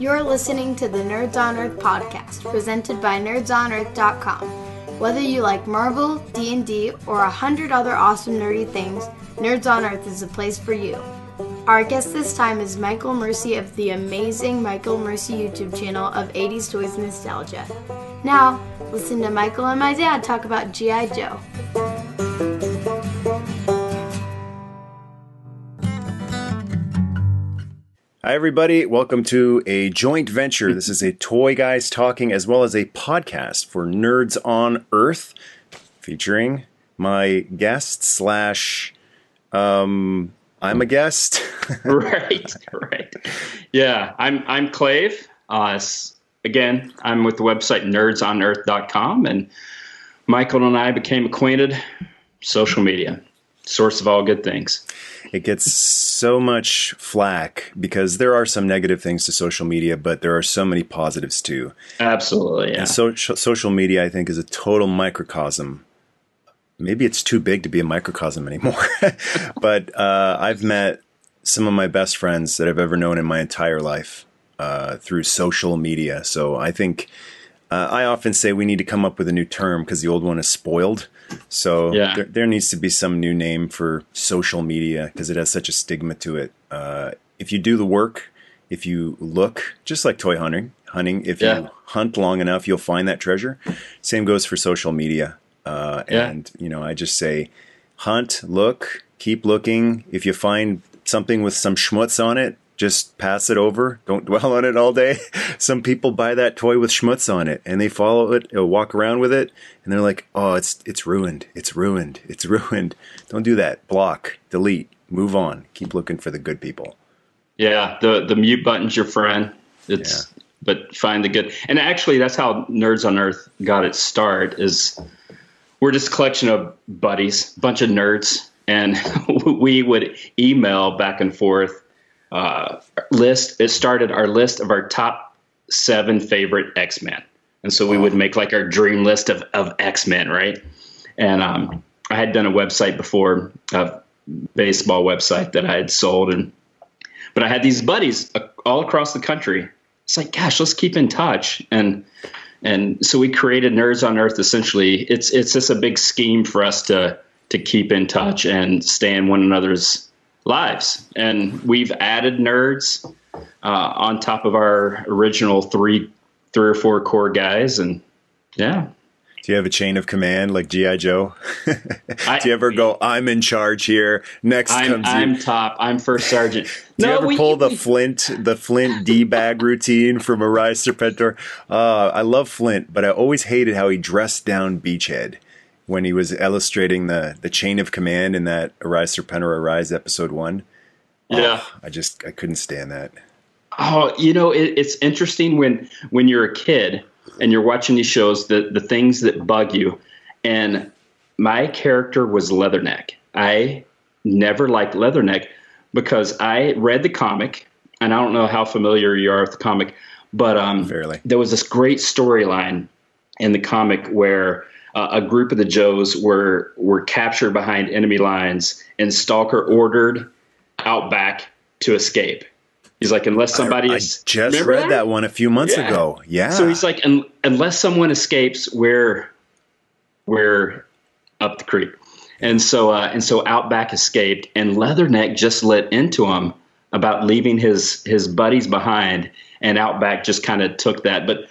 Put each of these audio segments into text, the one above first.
You're listening to the Nerds on Earth podcast, presented by nerdsonearth.com. Whether you like Marvel, D&D, or a hundred other awesome nerdy things, Nerds on Earth is a place for you. Our guest this time is Michael Mercer of the amazing Michael Mercer YouTube channel of 80s Toys Nostalgia. Now, listen to Michael and my dad talk about G.I. Joe. Hi, everybody. Welcome to a joint venture. This is a Toy Guys Talking as well as a podcast for Nerds on Earth featuring my guest slash um I'm a guest. right, right. Yeah, I'm I'm Clave. Uh, again, I'm with the website nerdsonearth.com and Michael and I became acquainted social media. Source of all good things. It gets so much flack because there are some negative things to social media, but there are so many positives too. Absolutely, yeah. And so, social media, I think, is a total microcosm. Maybe it's too big to be a microcosm anymore. but uh, I've met some of my best friends that I've ever known in my entire life uh, through social media. So I think uh, I often say we need to come up with a new term because the old one is spoiled. So Yeah. there, there needs to be some new name for social media because it has such a stigma to it. Uh, if you do the work, if you look, just like toy hunting, hunting, if Yeah. you hunt long enough, you'll find that treasure. Same goes for social media. Uh, Yeah. And, you know, I just say hunt, look, keep looking. If you find something with some schmutz on it, just pass it over. Don't dwell on it all day. Some people buy that toy with schmutz on it and they follow it, or walk around with it, and they're like, "Oh, it's it's ruined. It's ruined. It's ruined." Don't do that. Block, delete, move on. Keep looking for the good people. Yeah, the the mute button's your friend. It's but find the good. And actually, that's how Nerds on Earth got its start. Is we're just a collection of buddies, bunch of nerds, and we would email back and forth. Uh, list. It started our list of our top seven favorite X Men, and so we would make like our dream list of of X Men, right? And um, I had done a website before, a baseball website that I had sold, and but I had these buddies uh, all across the country. It's like, gosh, let's keep in touch, and and so we created Nerds on Earth. Essentially, it's it's just a big scheme for us to to keep in touch and stay in one another's lives. And we've added nerds uh, on top of our original three three or four core guys, and yeah, Do you have a chain of command like GI Joe? Do you ever go, "I'm in charge here"? Next I'm comes I'm you. top. I'm first sergeant. Do you ever we- pull the we- Flint, the Flint D bag routine from Arise Serpentor? Uh, I love Flint, but I always hated how he dressed down Beachhead when he was illustrating the the chain of command in that Arise Serpentor Arise episode one. yeah. I just I couldn't stand that. Oh, you know, it, it's interesting when when you're a kid and you're watching these shows, the the things that bug you. And my character was Leatherneck. I never liked Leatherneck because I read the comic, and I don't know how familiar you are with the comic, but um, Fairly. there was this great storyline in the comic where uh, a group of the Joes were were captured behind enemy lines, and Stalker ordered Outback to escape. He's like, unless somebody I is just read that? one a few months Yeah. ago. Yeah. So he's like, un- unless someone escapes, we're we're up the creek. And so uh, and so Outback escaped, and Leatherneck just lit into him about leaving his his buddies behind, and Outback just kind of took that. But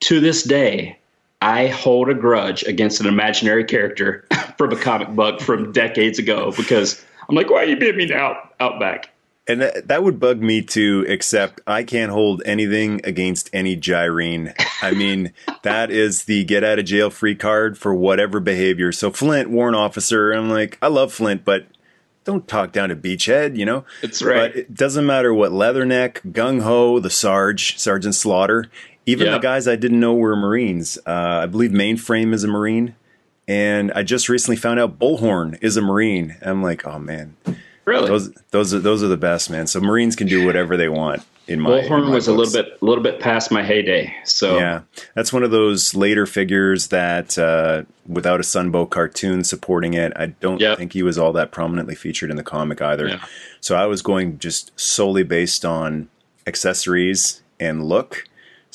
to this day, I hold a grudge against an imaginary character from a comic book from decades ago because I'm like, why are you being mean to out Outback? And that, that would bug me too, except I can't hold anything against any gyrene. I mean, that is the get out of jail free card for whatever behavior. So Flint, warrant officer, I'm like, I love Flint, but don't talk down to Beachhead, you know? That's right. But it doesn't matter what Leatherneck, Gung Ho, the Sarge, Sergeant Slaughter, even the guys I didn't know were Marines. Uh, I believe Mainframe is a Marine. And I just recently found out Bullhorn is a Marine. I'm like, oh man, Really? those those are those are the best, man. So Marines can do whatever they want. In my, in Bullhorn my was a little bit a little bit past my heyday. So Yeah, that's one of those later figures that, uh, without a Sunbow cartoon supporting it, I don't Yep. think he was all that prominently featured in the comic either. Yeah. So I was going just solely based on accessories and look.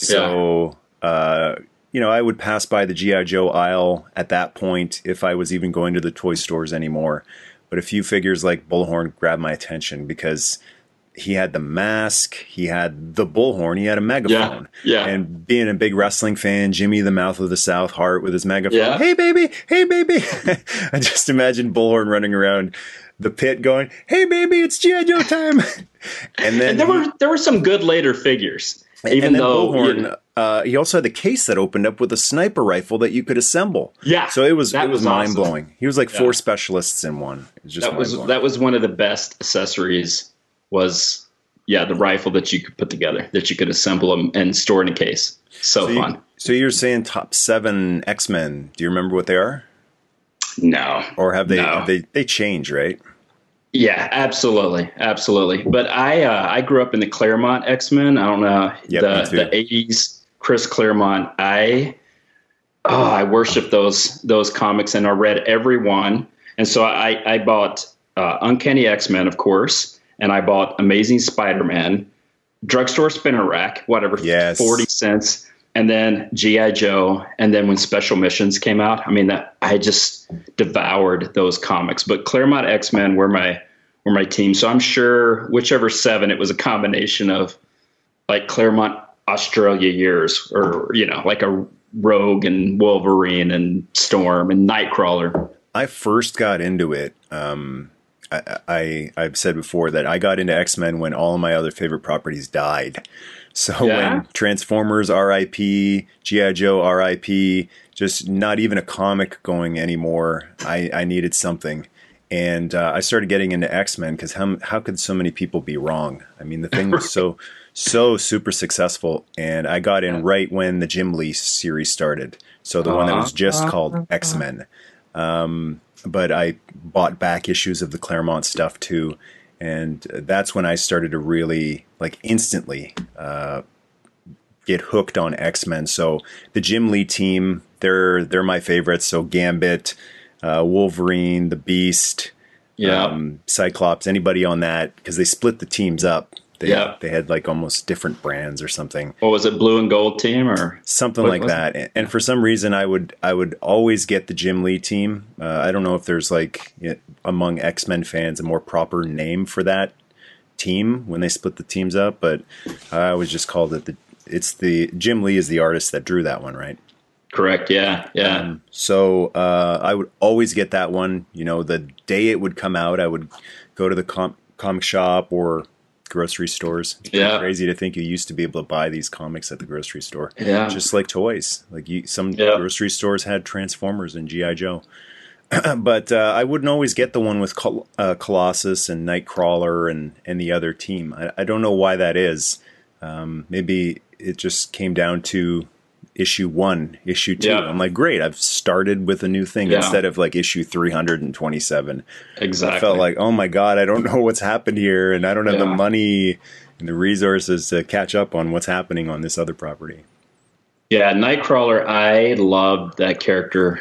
So, yeah. uh, you know, I would pass by the GI Joe aisle at that point if I was even going to the toy stores anymore. But a few figures like Bullhorn grabbed my attention because he had the mask, he had the bullhorn, he had a megaphone. Yeah, yeah. And being a big wrestling fan, Jimmy the Mouth of the South Hart with his megaphone. Yeah. Hey baby, hey baby. I just imagine Bullhorn running around the pit going, "Hey baby, it's GI Joe time." and then and there he, were there were some good later figures. Even though Bullhorn, uh, he also had the case that opened up with a sniper rifle that you could assemble. Yeah, so it was it was, was mind awesome. blowing. He was like yeah. four specialists in one. Was just that was that was one of the best accessories. Was yeah, the rifle that you could put together that you could assemble them and store in a case. So, so fun. You, so you're saying top seven X Men? Do you remember what they are? No. Or have they? No. Have they they change, right? Yeah, absolutely, absolutely. But I uh, I grew up in the Claremont X Men. I don't know yep, the the eighties Chris Claremont. I oh I worship those those comics and I read every one. And so I I bought uh, Uncanny X Men, of course, and I bought Amazing Spider Man, drugstore spinner rack, whatever, yes. forty cents and then GI Joe, and then when Special Missions came out, I mean that I just devoured those comics. But Claremont X Men were my were my team, so I'm sure whichever seven, it was a combination of like Claremont Australia years, or you know, like a Rogue and Wolverine and Storm and Nightcrawler. I first got into it. Um, I, I I've said before that I got into X Men when all of my other favorite properties died. So Yeah. when Transformers RIP, GI Joe RIP, just not even a comic going anymore, I, I needed something. And uh, I started getting into X Men because how, how could so many people be wrong? I mean, the thing was so so super successful, and I got in right when the Jim Lee series started. So the one that was just called X Men. Um, but I bought back issues of the Claremont stuff too, and that's when I started to really like instantly uh, get hooked on X Men. So the Jim Lee team, they're they're my favorites. So Gambit, uh, Wolverine, the Beast, Yeah. um, Cyclops, anybody on that because they split the teams up. They, Yeah. they had like almost different brands or something What was it, Blue and Gold team or something What like that. And, and for some reason, I would I would always get the Jim Lee team. Uh, I don't know if there's like you know, among X Men fans a more proper name for that team when they split the teams up, but I always just called it the. It's the Jim Lee is the artist that drew that one, right? correct? Yeah, yeah. Um, so uh, I would always get that one. You know, the day it would come out, I would go to the com- comic shop or grocery stores. It's Yeah. crazy to think you used to be able to buy these comics at the grocery store. Yeah. just like toys. Like you, some Yeah. grocery stores had Transformers and GI Joe. but uh, I wouldn't always get the one with Col- uh, Colossus and Nightcrawler and and the other team. I, I don't know why that is. Um, maybe it just came down to issue one, issue two. Yeah. I'm like, great, I've started with a new thing Yeah. instead of like issue 327. exactly. I felt like, oh my god, I don't know what's happened here, and I don't have the money and the resources to catch up on what's happening on this other property. Yeah, Nightcrawler. I loved that character.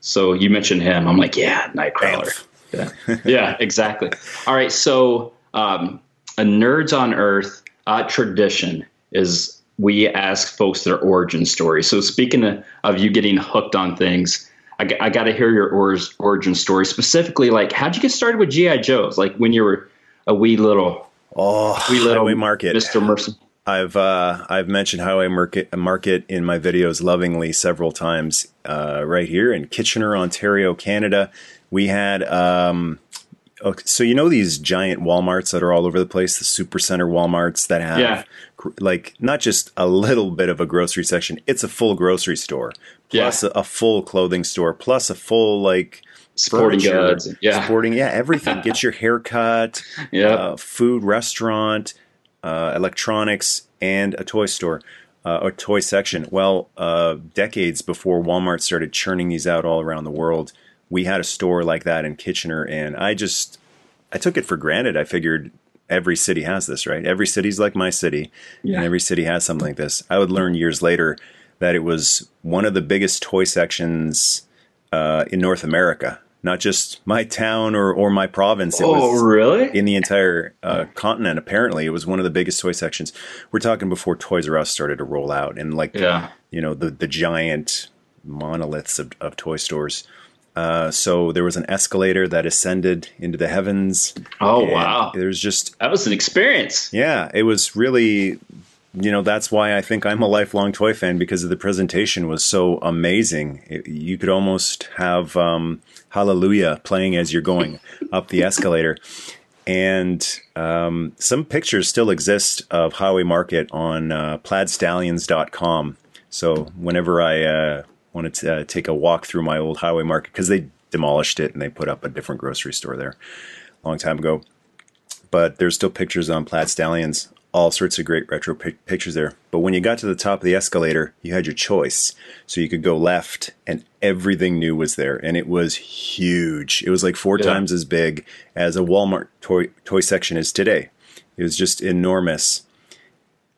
So you mentioned him. I'm like, yeah, Nightcrawler. Yeah, yeah exactly. All right. So um, a Nerds on Earth uh, tradition is we ask folks their origin story. So speaking of, of you getting hooked on things, I got to hear your or- origin story. Specifically, like how'd you get started with GI Joes? Like when you were a wee little, Oh, wee little Highway Market. Mister Mercer. I've uh, I've mentioned Highway Market Market in my videos lovingly several times. Uh, right here in Kitchener, Ontario, Canada, we had. Um, okay, so you know these giant WalMarts that are all over the place, the supercenter WalMarts that have Yeah. Like not just a little bit of a grocery section; it's a full grocery store, plus Yeah. a, a full clothing store, plus a full like Sporting goods, yeah. sporting, yeah, everything. Get your hair cut, Yep. uh, food, restaurant, uh, electronics, and a toy store, uh, a toy section. Well, uh, decades before Walmart started churning these out all around the world, we had a store like that in Kitchener, and I just I took it for granted. I figured every city has this, right? Every city's like my city, Yeah. and every city has something like this. I would learn years later that it was one of the biggest toy sections uh, in North America. not just my town or, or my province. It oh, was really? in the entire uh, continent. Apparently, it was one of the biggest toy sections. We're talking before Toys R Us started to roll out, and like Yeah. you know the the giant monoliths of, of toy stores. Uh, so there was an escalator that ascended into the heavens. Oh, wow. There's just That was an experience. yeah, it was really, you know, that's why I think I'm a lifelong toy fan because of the presentation was so amazing. It, you could almost have um, Hallelujah playing as you're going up the escalator. And um, some pictures still exist of Highway Market on uh, plaidstallions.com. So whenever I uh, wanted to uh, take a walk through my old Highway Market, because they demolished it and they put up a different grocery store there a long time ago but there's still pictures on Plaid Stallions, all sorts of great retro pic- pictures there. But when you got to the top of the escalator, you had your choice. So you could go left, and everything new was there, and it was huge. It was like four Yeah. times as big as a Walmart toy toy section is today. It was just enormous.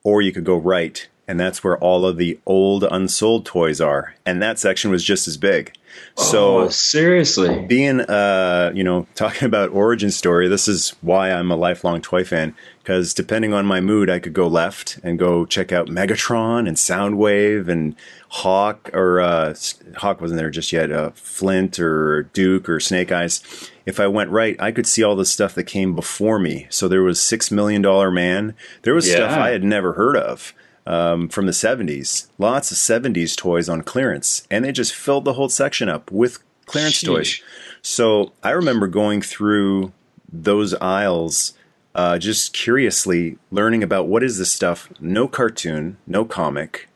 Or you could go right, and that's where all of the old unsold toys are, and that section was just as big. So oh, seriously. being uh you know talking about origin story this is why i'm a lifelong toy fan. Because depending on my mood i could go left and go check out megatron and soundwave and hawk or uh hawk wasn't there just yet uh flint or duke or snake eyes. If i went right i could see all the stuff that came before me. So there was six million dollar man. There was stuff i had never heard of um, from the 70s. Lots of 70s toys on clearance, and they just filled the whole section up with clearance Sheesh. toys. So I remember going through those aisles, uh, just curiously learning about what is this stuff. No cartoon, no comic,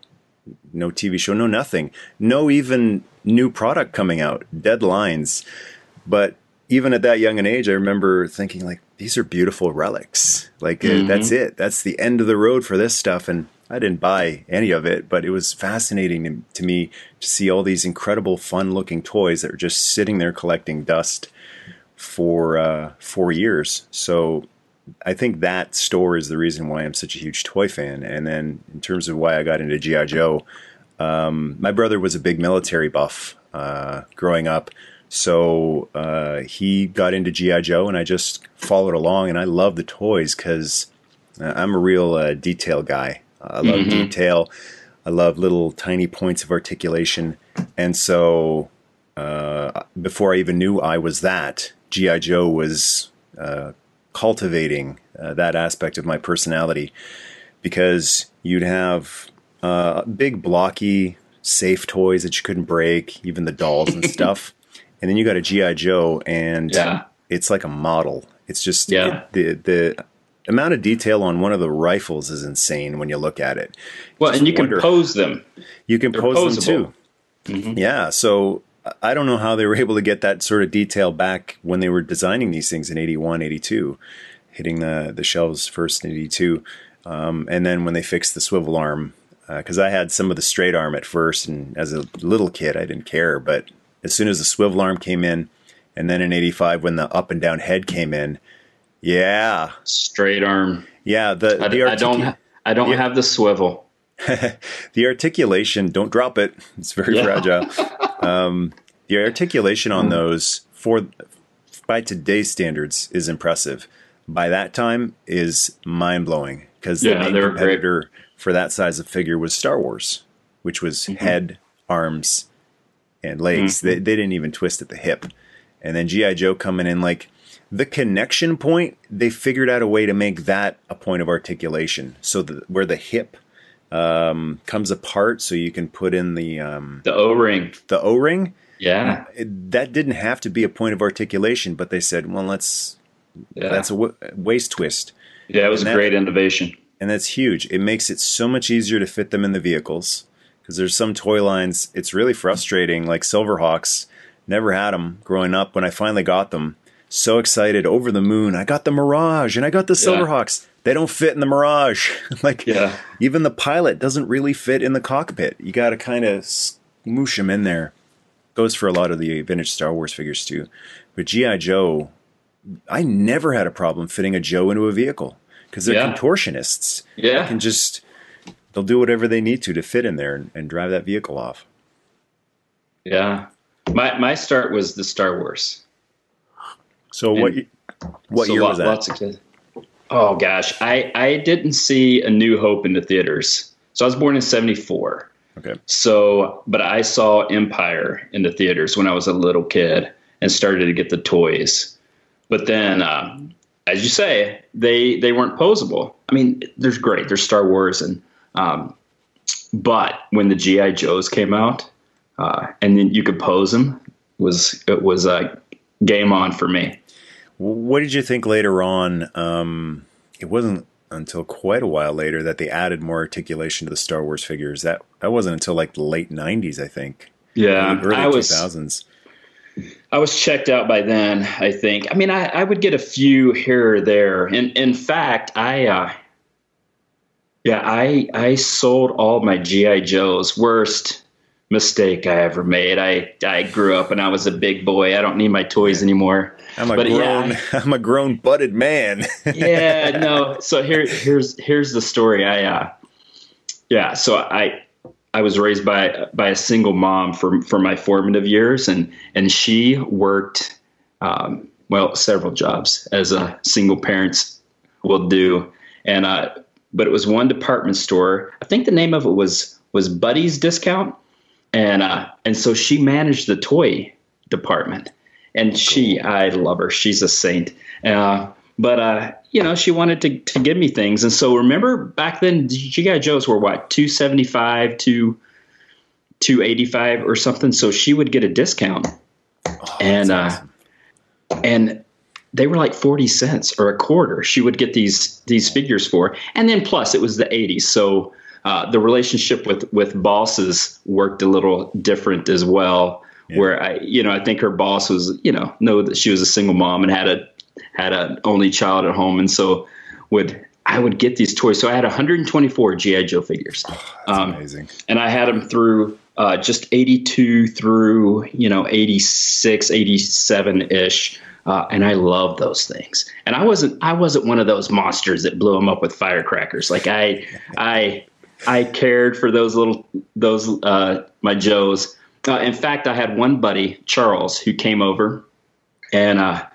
no TV show, no nothing, no even new product coming out, deadlines. But even at that young an age, I remember thinking like, these are beautiful relics. Like uh, that's it. That's the end of the road for this stuff. And I didn't buy any of it, but it was fascinating to, me to see all these incredible, fun-looking toys that were just sitting there collecting dust for uh, four years. So I think that store is the reason why I'm such a huge toy fan. And then in terms of why I got into GI Joe, um, my brother was a big military buff uh, growing up. So uh, he got into GI Joe, and I just followed along. And I love the toys because I'm a real uh, detail guy. I love detail. I love little tiny points of articulation. And so uh, before I even knew I was that, GI Joe was uh, cultivating uh, that aspect of my personality because you'd have uh, big blocky safe toys that you couldn't break, even the dolls and stuff. And then you got a GI Joe, and Yeah. it's like a model. It's just Yeah. it- the the amount of detail on one of the rifles is insane when you look at it. Well, Just and you can pose them. You can They're pose them posable. Mm-hmm. too. Yeah. So I don't know how they were able to get that sort of detail back when they were designing these things in 81, 82, hitting the, the shelves first in 82. Um, and then when they fixed the swivel arm, because I had some of the straight arm at first, and as a little kid, I didn't care. But as soon as the swivel arm came in, and then in 85, when the up and down head came in, yeah. Straight arm. Yeah. The, I, the I don't. ha- I don't have the swivel. the articulation don't drop it it's very Yeah. fragile um, the articulation on those for by today's standards is impressive by that time is mind-blowing because the Yeah, main they were great. competitor for that size of figure was star wars which was Mm-hmm. head arms and legs they, they didn't even twist at the hip and then gi joe coming in like the connection point they figured out a way to make that a point of articulation so that where the hip um, comes apart so you can put in the um, The O ring. the o-ring Yeah. it- that didn't have to be a point of articulation but they said well let's Yeah. that's a w- waist twist yeah. It was and a that- great innovation. and that's huge it makes it so much easier to fit them in the vehicles because there's some toy lines it's really frustrating like silverhawks never had them growing up when i finally got them so excited over the moon i got the mirage and i got the Yeah. silverhawks they don't fit in the mirage like Yeah. even the pilot doesn't really fit in the cockpit you got to kind of smoosh them in there goes for a lot of the vintage star wars figures too but gi joe i never had a problem fitting a joe into a vehicle because they're Yeah. contortionists Yeah. they can just they'll do whatever they need to to fit in there and, and drive that vehicle off Yeah. My my start was the Star Wars. So what And- what So year lot- was that? Lots of kids. Oh gosh, I I didn't see A New Hope in the theaters. So I was born in '74. Okay. So, but I saw Empire in the theaters when I was a little kid and started to get the toys. But then, uh, as you say, they they weren't posable. I mean, there's great. There's Star Wars and, um, but when the GI Joes came out, uh, and then you could pose them, was it was a game on for me. What did you think later on? Um, it wasn't until quite a while later that they added more articulation to the Star Wars figures. That that wasn't until like the late '90s, I think. Yeah, early I was 2000s. I was checked out by then. I think. I mean, I, I would get a few here or there. And in fact, I, uh, yeah, I I sold all my GI Joes. Worst mistake I ever made. I I grew up and I was a big boy. I don't need my toys anymore. I'm a But grown, yeah. I'm a grown butted man. yeah, no. So here, here's here's the story. I, uh, yeah. So I, I was raised by by a single mom for for my formative years, and and she worked, um, well, several jobs as a single parents will do, and uh, but it was one department store. I think the name of it was was Buddy's Discount, and uh, and so she managed the toy department. And she i love her. She's a saint. Uh, but uh, you know she wanted to, to give me things. And so remember back then gi joes were what 275 to 285 or something? So she would get a discount. And uh, and they were like 40 cents or a quarter she would get these these figures for. And then plus it was the 80s so uh, the relationship with with bosses worked a little different as well where i you know i think her boss was you know know that she was a single mom and had a had an only child at home and so would i would get these toys so i had 124 gi joe figures um, Amazing. and I had them through uh, just 82 through you know 86, 87 ish, uh, and I love those things. And I wasn't I wasn't one of those monsters that blew them up with firecrackers. Like I I I cared for those little those uh, my Joes. Uh, in fact, I had one buddy Charles who came over, and uh,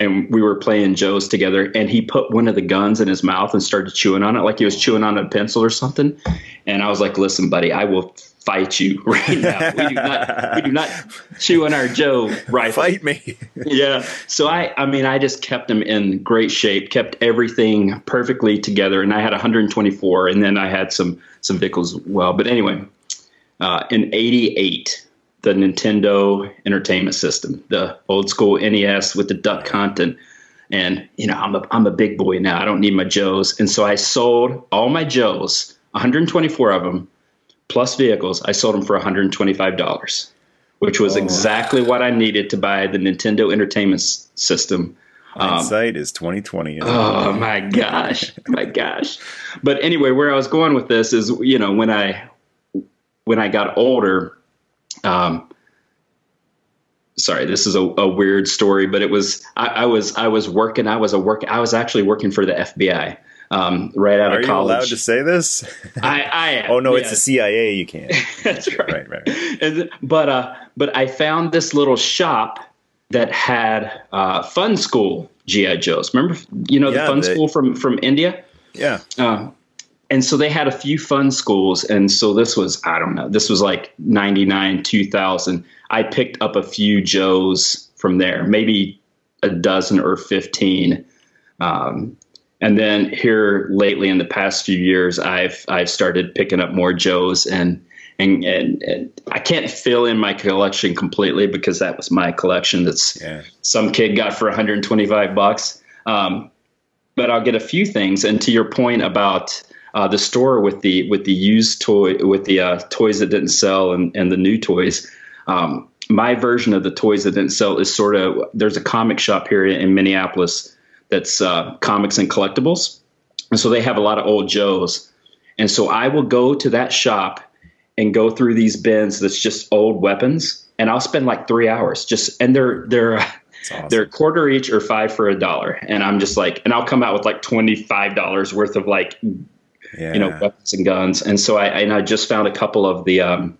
and we were playing Joe's together, and he put one of the guns in his mouth and started chewing on it like he was chewing on a pencil or something. And I was like, "Listen, buddy, I will fight you right now. We do not, we do not chew on our Joe rifle." Fight me. yeah. So I, I mean, I just kept them in great shape, kept everything perfectly together, and I had 124, and then I had some some vehicles as well. But anyway, uh, in '88, the Nintendo Entertainment System, the old school NES with the duck hunt, and and you know, I'm a I'm a big boy now. I don't need my Joes, and so I sold all my Joes, 124 of them, plus vehicles. I sold them for 125 dollars which was exactly what I needed to buy the Nintendo Entertainment System. Um, Hindsight is 2020. isn't it? oh my gosh, my gosh! But anyway, where I was going with this is, you know, when I when I got older, um, sorry, this is a, a weird story, but it was I, I was I was working. I was a work. I was actually working for the FBI. Um, right out Are of college. Are you allowed to say this? I, I am. oh no, it's yeah. the CIA. You can't. That's right. Right, right. But uh, but I found this little shop that had uh, Funskool GI Joes. Remember, you know, the Yeah, Fun they- School from from India. Yeah. Uh, and so they had a few Funskools, and so this was I don't know, this was like ninety nine, two thousand. I picked up a few Joes from there, maybe a dozen or fifteen. Um, and then here lately, in the past few years, I've I've started picking up more Joes, and and and, and I can't fill in my collection completely because that was my collection. That's Yeah. some kid got for 125 bucks. Um, but I'll get a few things. And to your point about uh, the store with the with the used toy with the uh, toys that didn't sell and, and the new toys. Um, my version of the toys that didn't sell is sort of there's a comic shop here in Minneapolis that's uh, comics and collectibles, and so they have a lot of old Joes. And so I will go to that shop and go through these bins that's just old weapons, and I'll spend like three hours just and they're they're awesome. they're a quarter each or five for a dollar, and I'm just like, and I'll come out with like twenty five dollars worth of like yeah. you know weapons and guns, and so I and I just found a couple of the um,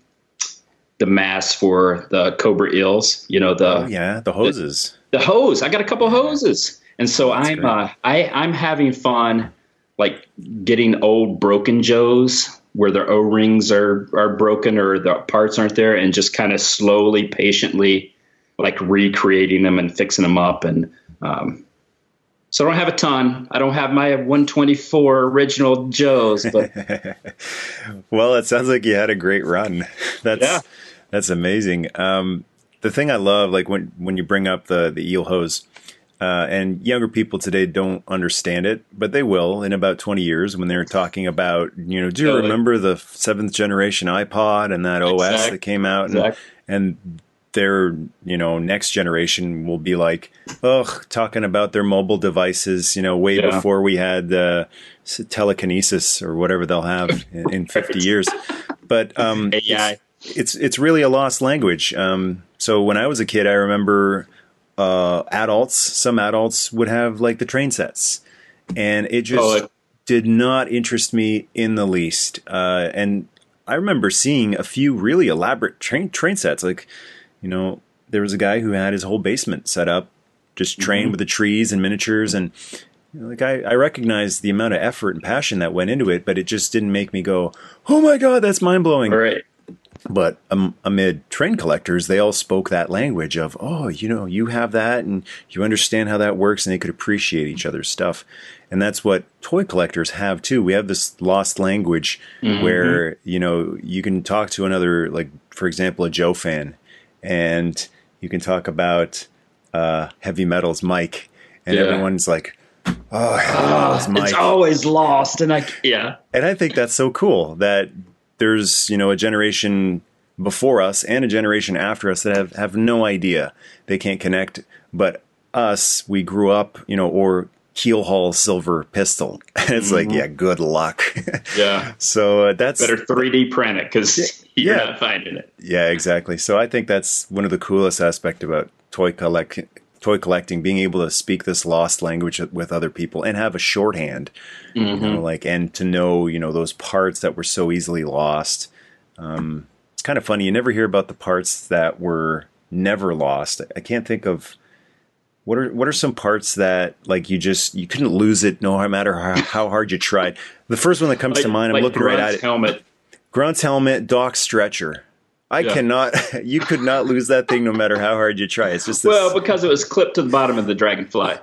the mass for the Cobra eels. You know the oh, yeah the hoses. The, the, hose. I got a couple hoses, and so That's I'm uh, I I'm having fun like getting old broken Joes where their O rings are are broken or the parts aren't there, and just kind of slowly, patiently, like recreating them and fixing them up. And um, so I don't have a ton. I don't have my 124 original Joes, but well, it sounds like you had a great run. That's yeah. that's amazing. Um, the thing I love, like when when you bring up the the eel hose, uh, and younger people today don't understand it, but they will in about 20 years when they're talking about, you know, do you remember the seventh generation iPod and that exactly. OS that came out? And, and their, you know, next generation will be like, ugh, talking about their mobile devices, you know, way yeah. before we had uh, telekinesis or whatever they'll have in, in 50 years. But um, AI. It's, it's, it's really a lost language. Um, so when I was a kid, I remember uh, adults, some adults would have like the train sets, and it just oh, did not interest me in the least. Uh, and I remember seeing a few really elaborate train train sets. Like, you know, there was a guy who had his whole basement set up, just trained mm-hmm. with the trees and miniatures, and you know, like I, I recognized the amount of effort and passion that went into it, but it just didn't make me go, "Oh my god, that's mind blowing!" Right. But um, amid train collectors, they all spoke that language of, oh, you know, you have that and you understand how that works, and they could appreciate each other's stuff. And that's what toy collectors have too. We have this lost language mm-hmm. where, you know, you can talk to another, like, for example, a Joe fan, and you can talk about uh, heavy metals Mike, and yeah. everyone's like, Oh, uh, it's always lost, and I yeah. And I think that's so cool that there's you know a generation before us and a generation after us that have, have no idea they can't connect. But us we grew up you know or Keelhaul silver pistol. It's mm-hmm. like yeah good luck. Yeah. So uh, that's better 3d print it because you're yeah. not finding it. Yeah exactly. So i think that's one of the coolest aspect about toy collect toy collecting, being able to speak this lost language with other people and have a shorthand, mm-hmm. you know, mm-hmm. like and to know you know those parts that were so easily lost. Um, it's kind of funny. You never hear about the parts that were never lost. I can't think of what are what are some parts that like you just you couldn't lose it no matter how, how hard you tried. The first one that comes like, to mind, I'm like looking Grunt's right at it. Helmet. Grunt's helmet, Doc stretcher. I yeah. cannot. You could not lose that thing no matter how hard you try. It's just this, well because it was clipped to the bottom of the dragonfly.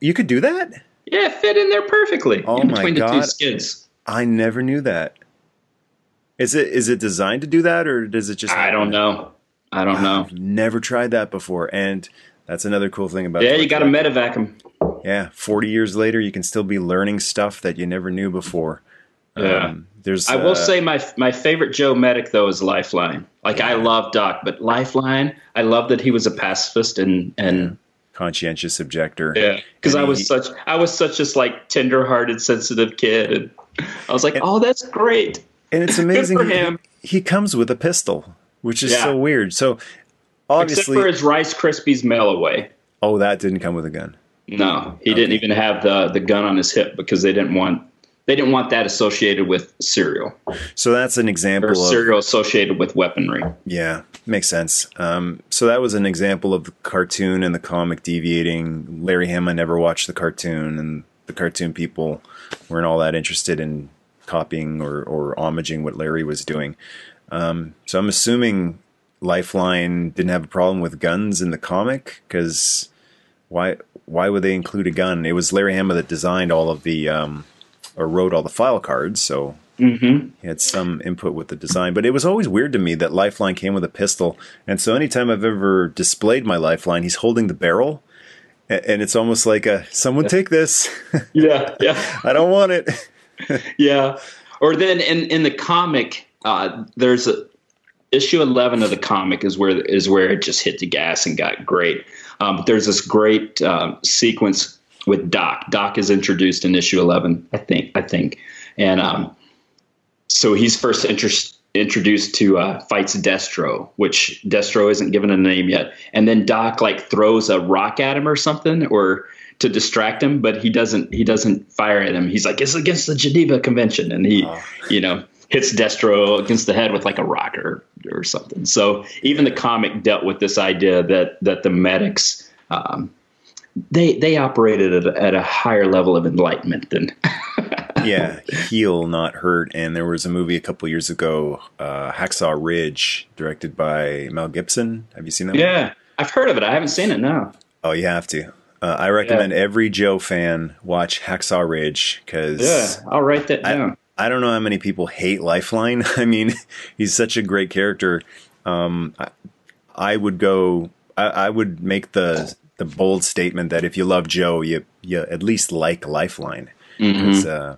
You could do that. Yeah, it fit in there perfectly. Oh in between my god! The two skids. I never knew that. Is it is it designed to do that or does it just? I don't know. I don't know. I've never tried that before, and that's another cool thing about. Yeah, you got to medevac them. Yeah, forty years later, you can still be learning stuff that you never knew before. Yeah. Um, there's. I will uh, say my my favorite Joe Medic though is Lifeline. Like yeah. I love Doc, but Lifeline, I love that he was a pacifist and and conscientious objector. Yeah, because I was he, such I was such just like tender-hearted, sensitive kid, and I was like, and, oh, that's great. And it's amazing for him. He, he, comes with a pistol, which is yeah. so weird. So obviously, except for his Rice Krispies mail away. Oh, that didn't come with a gun. No, he okay. didn't even have the the gun on his hip because they didn't want they didn't want that associated with cereal. So that's an example or cereal associated with weaponry. Yeah, makes sense. Um, so that was an example of the cartoon and the comic deviating. Larry Hama never watched the cartoon, and the cartoon people weren't all that interested in copying or, or homaging what Larry was doing. Um, so I'm assuming Lifeline didn't have a problem with guns in the comic because why why would they include a gun? It was Larry Hama that designed all of the um, or wrote all the file cards, so mm-hmm. he had some input with the design. But it was always weird to me that Lifeline came with a pistol, and so anytime I've ever displayed my Lifeline, he's holding the barrel, and it's almost like a someone take this. yeah, yeah. I don't want it. yeah. Or then in in the comic, uh, there's a issue 11 of the comic is where is where it just hit the gas and got great. Um, but there's this great um, sequence with Doc. Doc is introduced in issue 11, I think. I think, and um, so he's first inter- introduced to uh, fights Destro, which Destro isn't given a name yet, and then Doc like throws a rock at him or something, or to distract him, but he doesn't. He doesn't fire at him. He's like, "It's against the Geneva Convention," and he, oh. you know. hits Destro against the head with like a rocker or something. So even the comic dealt with this idea that that the medics um, they they operated at a, at a higher level of enlightenment than. yeah, heal, not hurt. And there was a movie a couple years ago, uh, Hacksaw Ridge, directed by Mel Gibson. Have you seen that? Yeah, one? I've heard of it. I haven't seen it. No. Oh, you have to. Uh, I recommend yeah. every Joe fan watch Hacksaw Ridge because yeah, I'll write that down. I, I, don't know how many people hate Lifeline. I mean, he's such a great character. Um, I, I, would go. I, I, would make the the bold statement that if you love Joe, you you at least like Lifeline. Mm-hmm. Uh,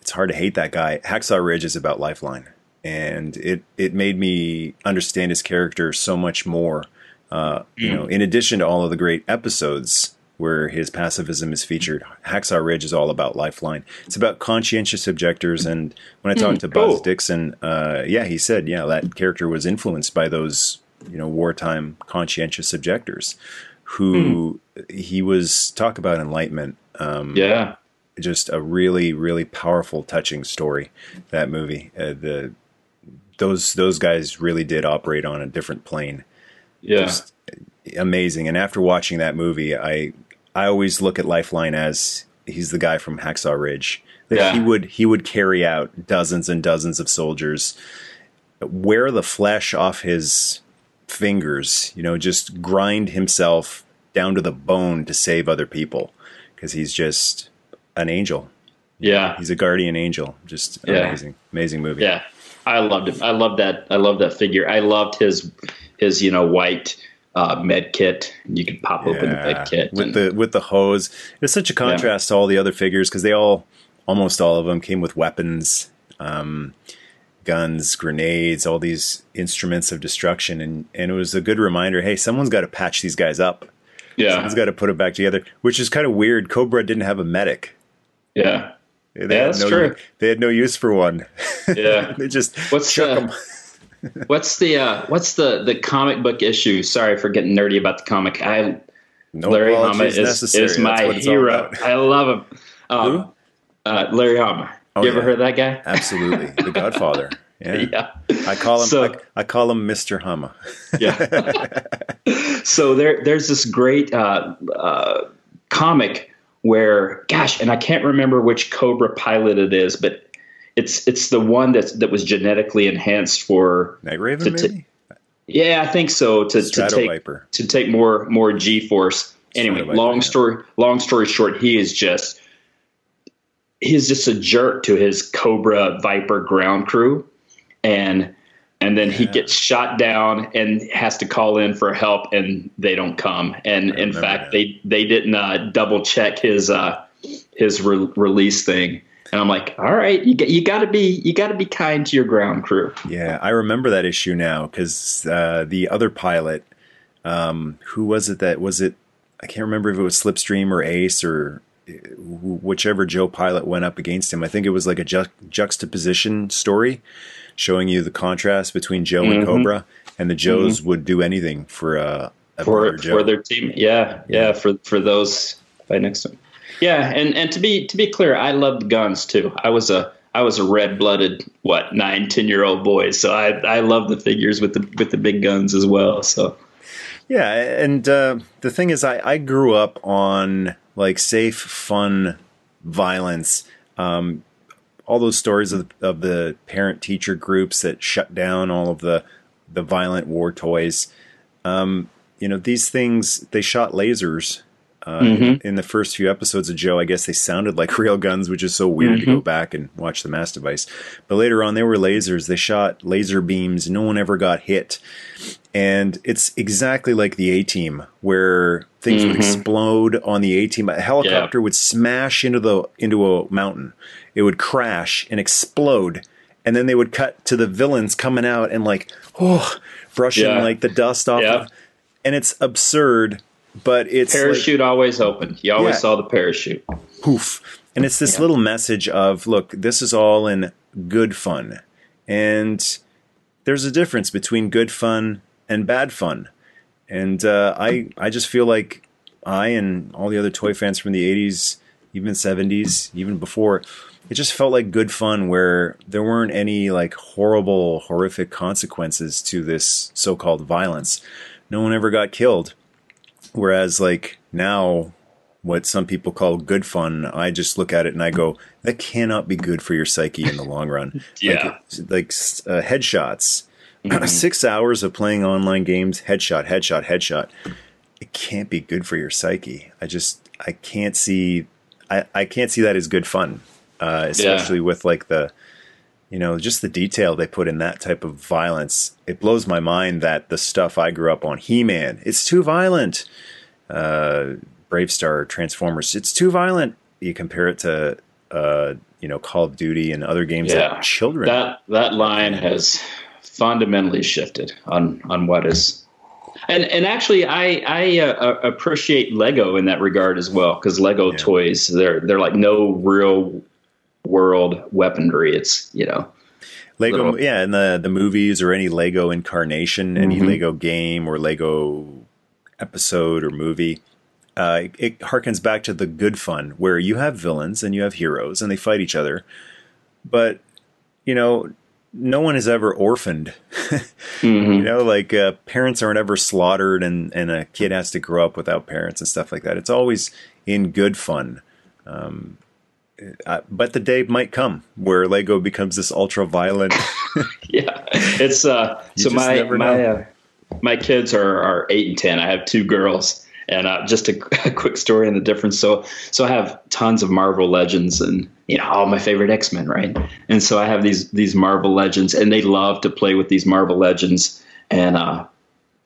it's hard to hate that guy. Hacksaw Ridge is about Lifeline, and it it made me understand his character so much more. Uh, you know, in addition to all of the great episodes where his pacifism is featured. Hacksaw Ridge is all about Lifeline. It's about conscientious objectors. And when I talked to Buzz. Dixon, uh, yeah, he said, yeah, that character was influenced by those, you know, wartime conscientious objectors who mm. he was talk about enlightenment. Um, yeah. Just a really, really powerful, touching story. That movie, uh, the those those guys really did operate on a different plane. Yeah, Just amazing. And after watching that movie, I I always look at Lifeline as he's the guy from Hacksaw Ridge. That yeah. he would he would carry out dozens and dozens of soldiers, wear the flesh off his fingers, you know, just grind himself down to the bone to save other people because he's just an angel. Yeah, he's a guardian angel. Just yeah. amazing, amazing movie. Yeah, I loved him. I love that. I love that figure. I loved his his you know white uh, med kit. You could pop yeah, open the med kit with and, the with the hose. It's such a contrast yeah. to all the other figures because they all, almost all of them, came with weapons, um, guns, grenades, all these instruments of destruction, and and it was a good reminder. Hey, someone's got to patch these guys up. Yeah, someone's got to put it back together. Which is kind of weird. Cobra didn't have a medic. Yeah. They yeah, that's no, true. They had no use for one. Yeah, they just what's chuck the, them what's the uh, what's the the comic book issue? Sorry for getting nerdy about the comic. I no Larry Hama is, is my hero. I love him. Um, uh, Larry Hama. Oh, you ever yeah. heard that guy? Absolutely, the Godfather. Yeah. yeah. I call him so, I, I, call him Mr. Hama. yeah. so there there's this great uh, uh, comic where gosh, and I can't remember which Cobra pilot it is, but it's it's the one that's that was genetically enhanced for Night Raven, maybe. yeah, I think so. To, to take Viper. to take more more G force. Anyway, long story long story short, he is just he's just a jerk to his Cobra Viper ground crew, and and then yeah. he gets shot down and has to call in for help, and they don't come. And in fact, that. they they didn't uh, double check his uh, his re- release thing and I'm like, all right, you you got to be you got to be kind to your ground crew. Yeah, I remember that issue now because uh, the other pilot, um, who was it that was it? I can't remember if it was Slipstream or Ace or whichever Joe pilot went up against him. I think it was like a ju- juxtaposition story showing you the contrast between Joe mm-hmm. and Cobra, and the Joes mm-hmm. would do anything for uh, a for for their team. Yeah, yeah, for for those by next to him. Yeah, and and to be to be clear, I loved guns too. I was a I was a red blooded what nine ten year old boy, so I I love the figures with the with the big guns as well. So yeah, and uh, the thing is, I I grew up on like safe, fun violence. Um, all those stories of, of the parent teacher groups that shut down all of the the violent war toys. Um, you know, these things they shot lasers uh, mm-hmm. in the first few episodes of Joe, I guess they sounded like real guns, which is so weird mm-hmm. to go back and watch the mass device. But later on, they were lasers. They shot laser beams. No one ever got hit. And it's exactly like the A Team, where things mm-hmm. would explode on the A Team. A helicopter yeah. would smash into the into a mountain. It would crash and explode, and then they would cut to the villains coming out and like, oh, brushing yeah. like the dust off. Yeah. Of, and it's absurd but it's parachute like, always open. You always yeah, saw the parachute. Poof. And it's this yeah. little message of look, this is all in good fun. And there's a difference between good fun and bad fun. And uh, I I just feel like I and all the other toy fans from the 80s even 70s, even before. It just felt like good fun where there weren't any like horrible, horrific consequences to this so called violence. No one ever got killed. Whereas, like, now, what some people call good fun, I just look at it and I go, that cannot be good for your psyche in the long run. yeah. Like, like uh, headshots. Mm-hmm. Six hours of playing online games, headshot, headshot, headshot. It can't be good for your psyche. I just, I can't see, I, I can't see that as good fun, uh, especially yeah. with like the, you know, just the detail they put in that type of violence. It blows my mind that the stuff I grew up on, He Man, it's too violent. Uh, BraveStarr, Transformers, it's too violent. You compare it to, uh, you know, Call of Duty and other games yeah. that children. That that line has fundamentally shifted on on what is. And and actually, I I uh, appreciate Lego in that regard as well because Lego yeah. toys they're they're like no real world weaponry. It's you know Lego, little, yeah, and the the movies or any Lego incarnation, any mm-hmm. Lego game or Lego episode or movie, uh, it, it harkens back to the good fun where you have villains and you have heroes and they fight each other, but you know no one is ever orphaned. mm-hmm. You know, like uh, parents aren't ever slaughtered, and and a kid has to grow up without parents and stuff like that. It's always in good fun. Um, uh, but the day might come where Lego becomes this ultra violent. yeah, it's uh. so my my uh, my kids are are eight and ten. I have two girls, and uh, just a, a, quick story on the difference. So so I have tons of Marvel Legends and you know all my favorite X Men, right? And so I have these these Marvel Legends, and they love to play with these Marvel Legends, and uh,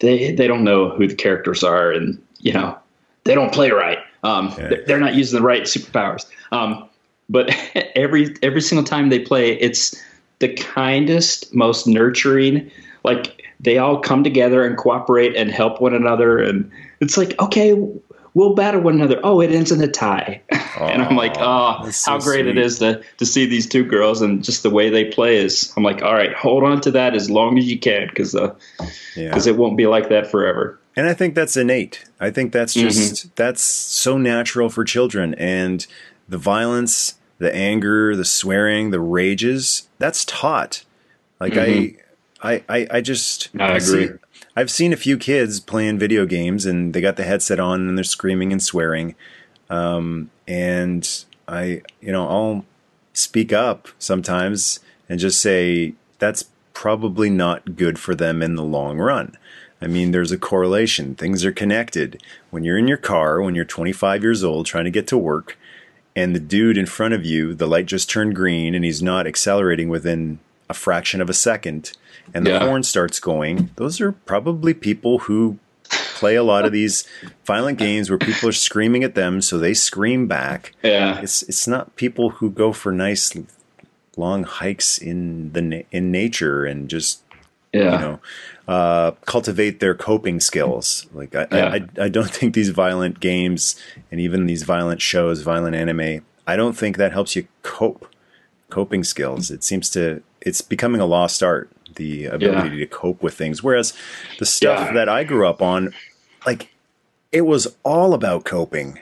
they they don't know who the characters are, and you know they don't play right. Um, yeah. They're not using the right superpowers. Um, but every every single time they play, it's the kindest, most nurturing. Like they all come together and cooperate and help one another, and it's like okay, we'll battle one another. Oh, it ends in a tie, and I'm like, oh, so how great sweet. it is to to see these two girls and just the way they play is. I'm like, all right, hold on to that as long as you can, because because uh, it won't be like that forever. And I think that's innate. I think that's just mm-hmm. that's so natural for children, and the violence the anger, the swearing, the rages, that's taught. Like mm-hmm. I, I, I, just I, I agree. See, I've seen a few kids playing video games and they got the headset on and they're screaming and swearing. Um, and I, you know, I'll speak up sometimes and just say that's probably not good for them in the long run. I mean, there's a correlation. Things are connected. When you're in your car, when you're 25 years old, trying to get to work, and the dude in front of you, the light just turned green and he's not accelerating within a fraction of a second, and the yeah. horn starts going, those are probably people who play a lot of these violent games where people are screaming at them, so they scream back. Yeah, it's it's not people who go for nice long hikes in the in nature and just yeah. you know uh, cultivate their coping skills. Like I, yeah. I, I don't think these violent games and even these violent shows, violent anime, I don't think that helps you cope. Coping skills. It seems to it's becoming a lost art. The ability yeah. to cope with things. Whereas the stuff yeah. that I grew up on, like it was all about coping.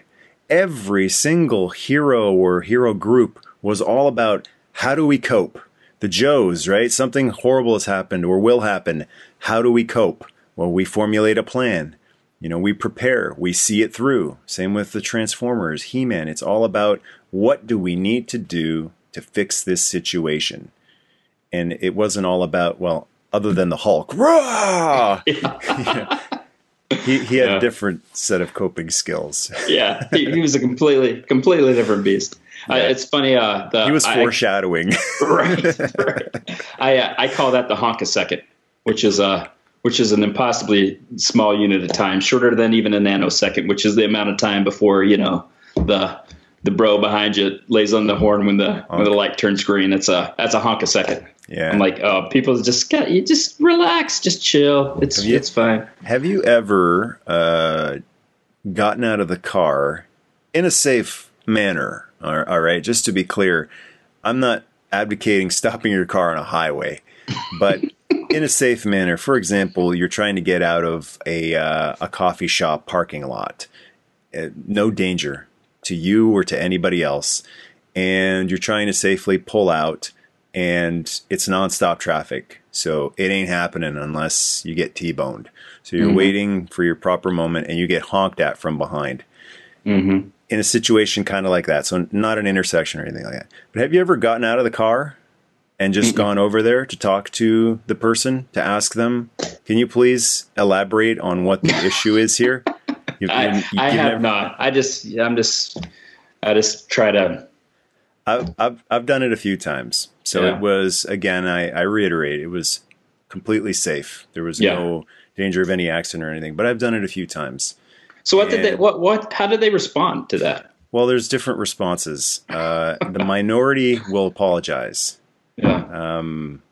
Every single hero or hero group was all about how do we cope the Joes, right? Something horrible has happened or will happen. How do we cope? Well, we formulate a plan. You know, we prepare, we see it through. Same with the Transformers, He Man. It's all about what do we need to do to fix this situation. And it wasn't all about, well, other than the Hulk, rah! Yeah. he, he had yeah. a different set of coping skills. yeah, he, he was a completely, completely different beast. Yeah. it's funny. Uh, the, he was foreshadowing. I, right, right. I uh, I call that the honk a second, which is uh which is an impossibly small unit of time, shorter than even a nanosecond, which is the amount of time before you know the the bro behind you lays on the horn when the honk. when the light turns green. It's a that's a honk a second. Yeah, I'm like, oh, people just got you just relax, just chill. It's you, it's fine. Have you ever uh, gotten out of the car in a safe manner? All right, just to be clear, I'm not advocating stopping your car on a highway, but in a safe manner. For example, you're trying to get out of a uh, a coffee shop parking lot. Uh, no danger. to you or to anybody else, and you're trying to safely pull out, and it's nonstop traffic. So it ain't happening unless you get T-boned. So you're mm-hmm. waiting for your proper moment, and you get honked at from behind. Mm-hmm. In a situation kind of like that, so not an intersection or anything like that. But have you ever gotten out of the car and just mm gone over there to talk to the person to ask them, "Can you please elaborate on what the issue is here?" You've, I, you, I have never... not. I just, I'm just, I just try to. I've, I've, I've done it a few times. So yeah. it was, again, I, I reiterate, it was completely safe. There was yeah. no danger of any accident or anything, but I've done it a few times. So what and, did they, what, what, how did they respond to that? Well, there's different responses. Uh, the minority will apologize. Yeah. Um,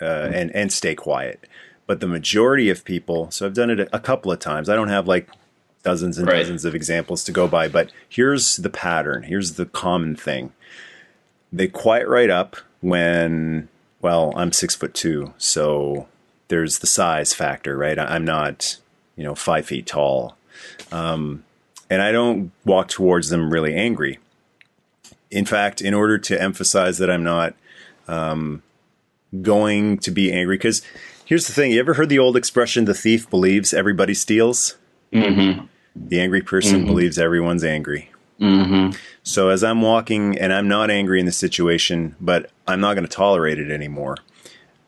uh, and, and stay quiet. But the majority of people, so I've done it a, a couple of times. I don't have like dozens and right. dozens of examples to go by, but here's the pattern. Here's the common thing. They quiet right up when, well, I'm six foot two, so there's the size factor, right? I'm not, you know, five feet tall. Um, and I don't walk towards them really angry. In fact, in order to emphasize that I'm not um, going to be angry, because here's the thing you ever heard the old expression, the thief believes everybody steals? Mm-hmm. The angry person mm-hmm. believes everyone's angry. Mm-hmm. So as I'm walking, and I'm not angry in the situation, but I'm not going to tolerate it anymore,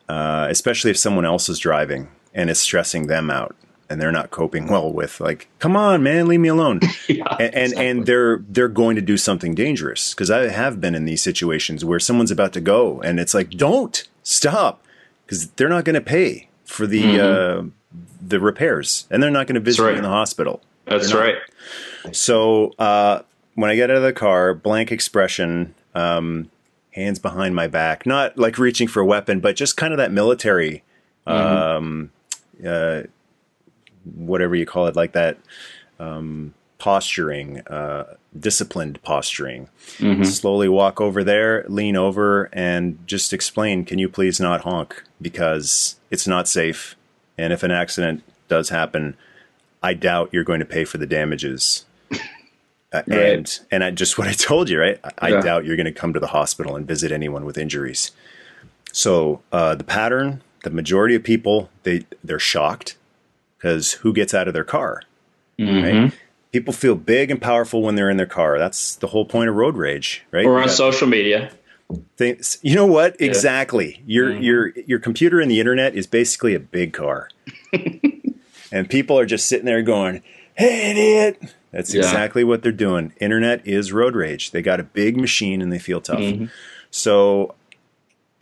uh, especially if someone else is driving and it's stressing them out and they're not coping well with like, come on, man, leave me alone. yeah, and, and, exactly. and they're they're going to do something dangerous because I have been in these situations where someone's about to go and it's like, don't stop because they're not going to pay for the mm-hmm. uh, the repairs and they're not going to visit right. in the hospital. That's right. So uh, when I get out of the car, blank expression, um, hands behind my back, not like reaching for a weapon, but just kind of that military, mm-hmm. um, uh, whatever you call it, like that um, posturing, uh, disciplined posturing. Mm-hmm. Slowly walk over there, lean over, and just explain, can you please not honk? Because it's not safe. And if an accident does happen, I doubt you're going to pay for the damages. Uh, right. And and I, just what I told you, right? I, yeah. I, doubt you're going to come to the hospital and visit anyone with injuries. So uh, the pattern, the majority of people, they they're shocked because who gets out of their car, mm-hmm. right? People feel big and powerful when they're in their car. That's the whole point of road rage, right? Or on social media. Things, you know what? Yeah. Exactly. Your mm-hmm. your your computer and the internet is basically a big car. and people are just sitting there going, "Hey, idiot!" That's yeah. exactly what they're doing. Internet is road rage. They got a big machine and they feel tough. Mm-hmm. So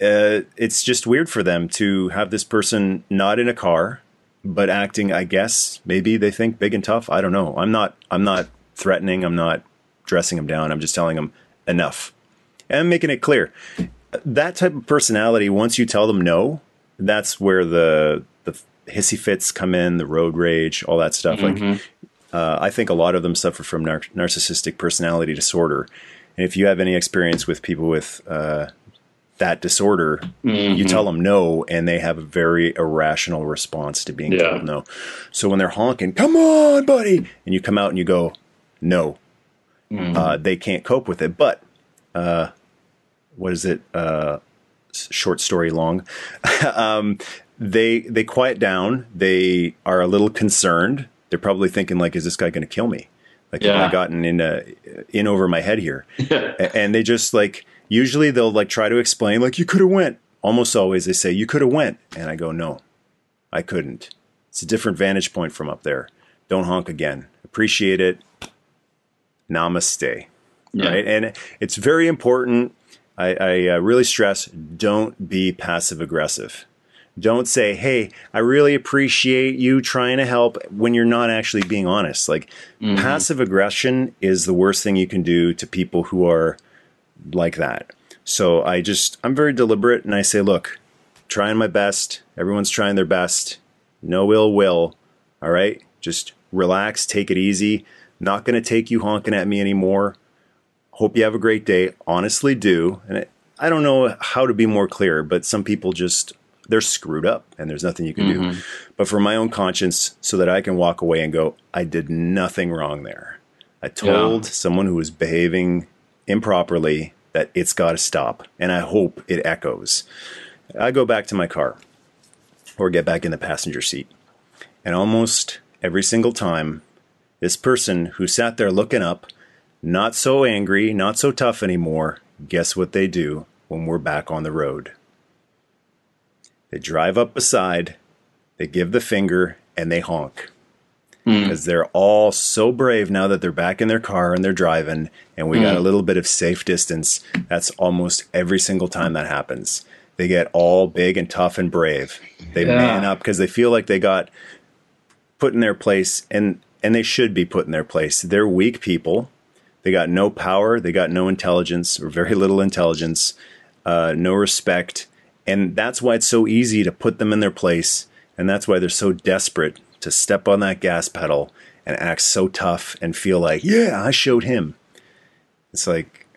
uh, it's just weird for them to have this person not in a car, but acting. I guess maybe they think big and tough. I don't know. I'm not. I'm not threatening. I'm not dressing them down. I'm just telling them enough, and I'm making it clear. That type of personality, once you tell them no, that's where the the hissy fits come in, the road rage, all that stuff. Mm-hmm. Like, uh, I think a lot of them suffer from nar- narcissistic personality disorder. And if you have any experience with people with uh, that disorder, mm-hmm. you tell them no, and they have a very irrational response to being yeah. told no. So when they're honking, "Come on, buddy," and you come out and you go, "No," mm-hmm. uh, they can't cope with it. But uh, what is it? Uh, short story long. um, they they quiet down. They are a little concerned. They're probably thinking like, "Is this guy going to kill me? Like, yeah. have I gotten in uh, in over my head here?" and they just like usually they'll like try to explain like, "You could have went." Almost always they say, "You could have went," and I go, "No, I couldn't." It's a different vantage point from up there. Don't honk again. Appreciate it. Namaste. Yeah. Right, and it's very important. I, I uh, really stress: don't be passive aggressive don't say, "Hey, I really appreciate you trying to help" when you're not actually being honest. Like mm-hmm. passive aggression is the worst thing you can do to people who are like that. So I just I'm very deliberate and I say, "Look, trying my best. Everyone's trying their best. No ill will. All right? Just relax, take it easy. Not going to take you honking at me anymore. Hope you have a great day. Honestly do." And I don't know how to be more clear, but some people just they're screwed up and there's nothing you can mm-hmm. do. But for my own conscience, so that I can walk away and go, I did nothing wrong there. I told Yeah. someone who was behaving improperly that it's got to stop, and I hope it echoes. I go back to my car or get back in the passenger seat. And almost every single time, this person who sat there looking up, not so angry, not so tough anymore, guess what they do when we're back on the road? They drive up beside, they give the finger, and they honk. Because they're all so brave now that they're back in their car and they're driving, and we got a little bit of safe distance. That's almost every single time that happens. They get all big and tough and brave. They Yeah. man up because they feel like they got put in their place and and they should be put in their place. They're weak people. They got no power, they got no intelligence or very little intelligence, uh, no respect, and that's why it's so easy to put them in their place, and that's why they're so desperate to step on that gas pedal and act so tough and feel like, yeah, I showed him. It's like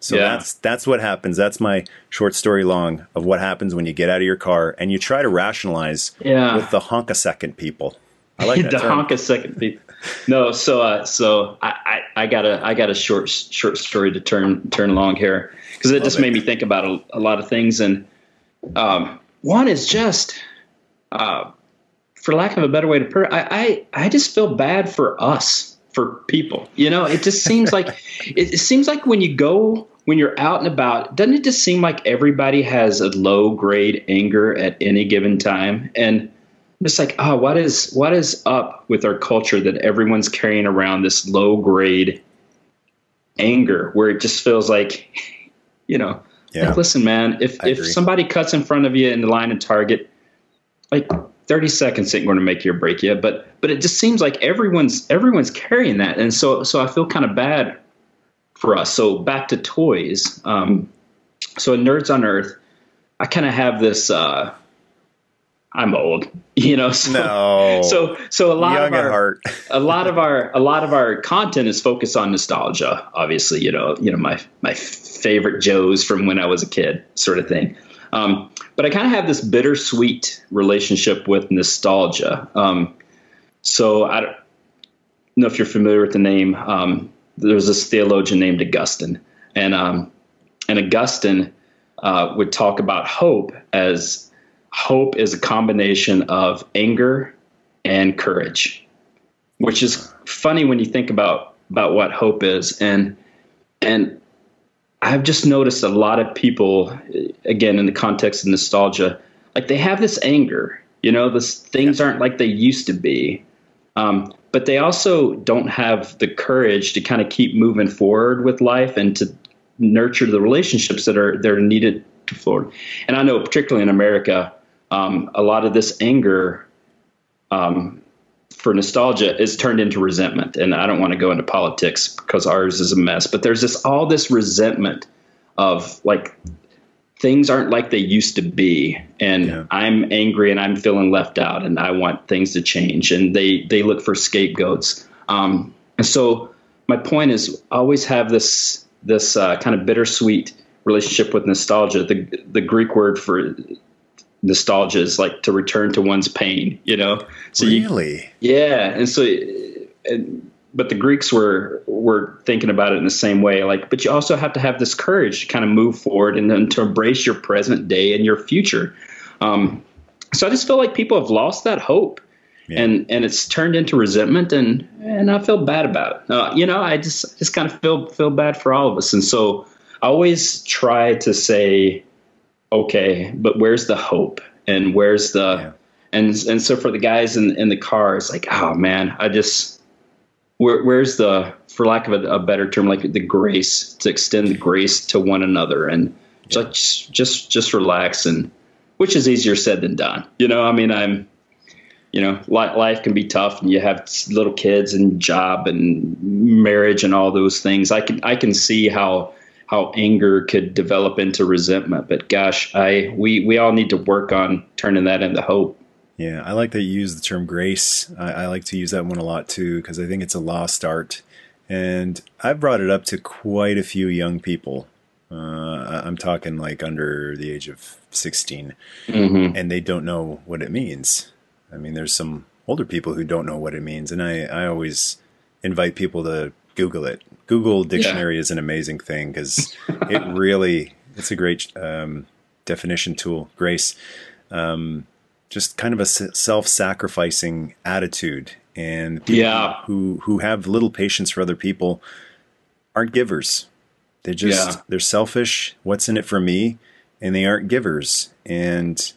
so Yeah. that's that's what happens. That's my short story long of what happens when you get out of your car and you try to rationalize Yeah. with the honk a second people. I like that the term. honk a second people. No, so uh, so I, I, I got a I got a short short story to turn turn along here because it just it. made me think about a, a lot of things and um, one is just uh, for lack of a better way to put it, I, I I just feel bad for us for people. You know, it just seems like it, it seems like when you go when you're out and about, doesn't it just seem like everybody has a low grade anger at any given time and it's like, oh, what is what is up with our culture that everyone's carrying around this low grade anger where it just feels like, you know, Yeah. like listen, man, if I if agree. somebody cuts in front of you in the line and target, like 30 seconds ain't going to make you or break yet, but but it just seems like everyone's everyone's carrying that, and so so I feel kind of bad for us. So back to toys. Um, so in Nerds on Earth, I kind of have this. Uh, I'm old, you know. So, No. So so a lot Young of our heart. a lot of our a lot of our content is focused on nostalgia. Obviously, you know you know my my favorite Joes from when I was a kid, sort of thing. Um, but I kind of have this bittersweet relationship with nostalgia. Um, so I don't know if you're familiar with the name. Um, there's this theologian named Augustine, and um, and Augustine uh, would talk about hope as hope is a combination of anger and courage, which is funny when you think about about what hope is. And and I've just noticed a lot of people, again, in the context of nostalgia, like they have this anger. You know, this things aren't like they used to be. Um, but they also don't have the courage to kind of keep moving forward with life and to nurture the relationships that are that are needed to forward. And I know, particularly in America, um, a lot of this anger um, for nostalgia is turned into resentment. And I don't want to go into politics because ours is a mess. But there's this all this resentment of like things aren't like they used to be and Yeah. i'm angry and i'm feeling left out and i want things to change and they they look for scapegoats um, and so my point is always have this this uh, kind of bittersweet relationship with nostalgia the the greek word for nostalgia is like to return to one's pain you know so you, really? yeah, and so, and, but the Greeks were were thinking about it in the same way. Like, but you also have to have this courage to kind of move forward and then to embrace your present day and your future. Um, so I just feel like people have lost that hope, Yeah. and and it's turned into resentment, and and I feel bad about it. Uh, you know, I just just kind of feel feel bad for all of us, and so I always try to say, okay, but where's the hope, and where's the Yeah. and and so for the guys in in the car, it's like, oh man, I just where, where's the for lack of a, a better term, like the grace to extend the grace to one another and just just just relax and which is easier said than done. You know, I mean, I'm you know, life can be tough, and you have little kids and job and marriage and all those things. I can I can see how how anger could develop into resentment. But gosh, I we we all need to work on turning that into hope. Yeah, I like that you use the term grace. I, I like to use that one a lot too because I think it's a lost art, and I've brought it up to quite a few young people. Uh, I'm talking like under the age of 16, Mm-hmm. and they don't know what it means. I mean, there's some older people who don't know what it means, and I, I always invite people to Google it. Google Dictionary yeah. is an amazing thing because it really it's a great um, definition tool. Grace, um, just kind of a self-sacrificing attitude, and yeah, who who have little patience for other people aren't givers. They're just yeah. they're selfish. What's in it for me? And they aren't givers. And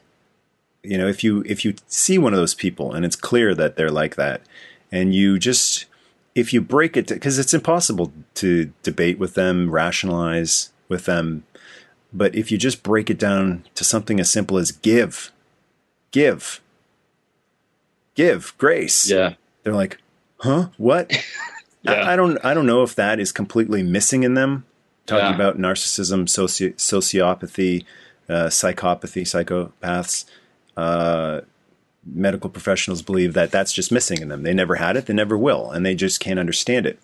you know, if you if you see one of those people and it's clear that they're like that, and you just if you break it because it's impossible to debate with them, rationalize with them, but if you just break it down to something as simple as give, give, give grace, yeah, they're like, huh, what? yeah. I, I, don't I don't know if that is completely missing in them. Talking yeah. about narcissism, soci- sociopathy, uh, psychopathy, psychopaths. Uh, medical professionals believe that that's just missing in them. They never had it, they never will, and they just can't understand it.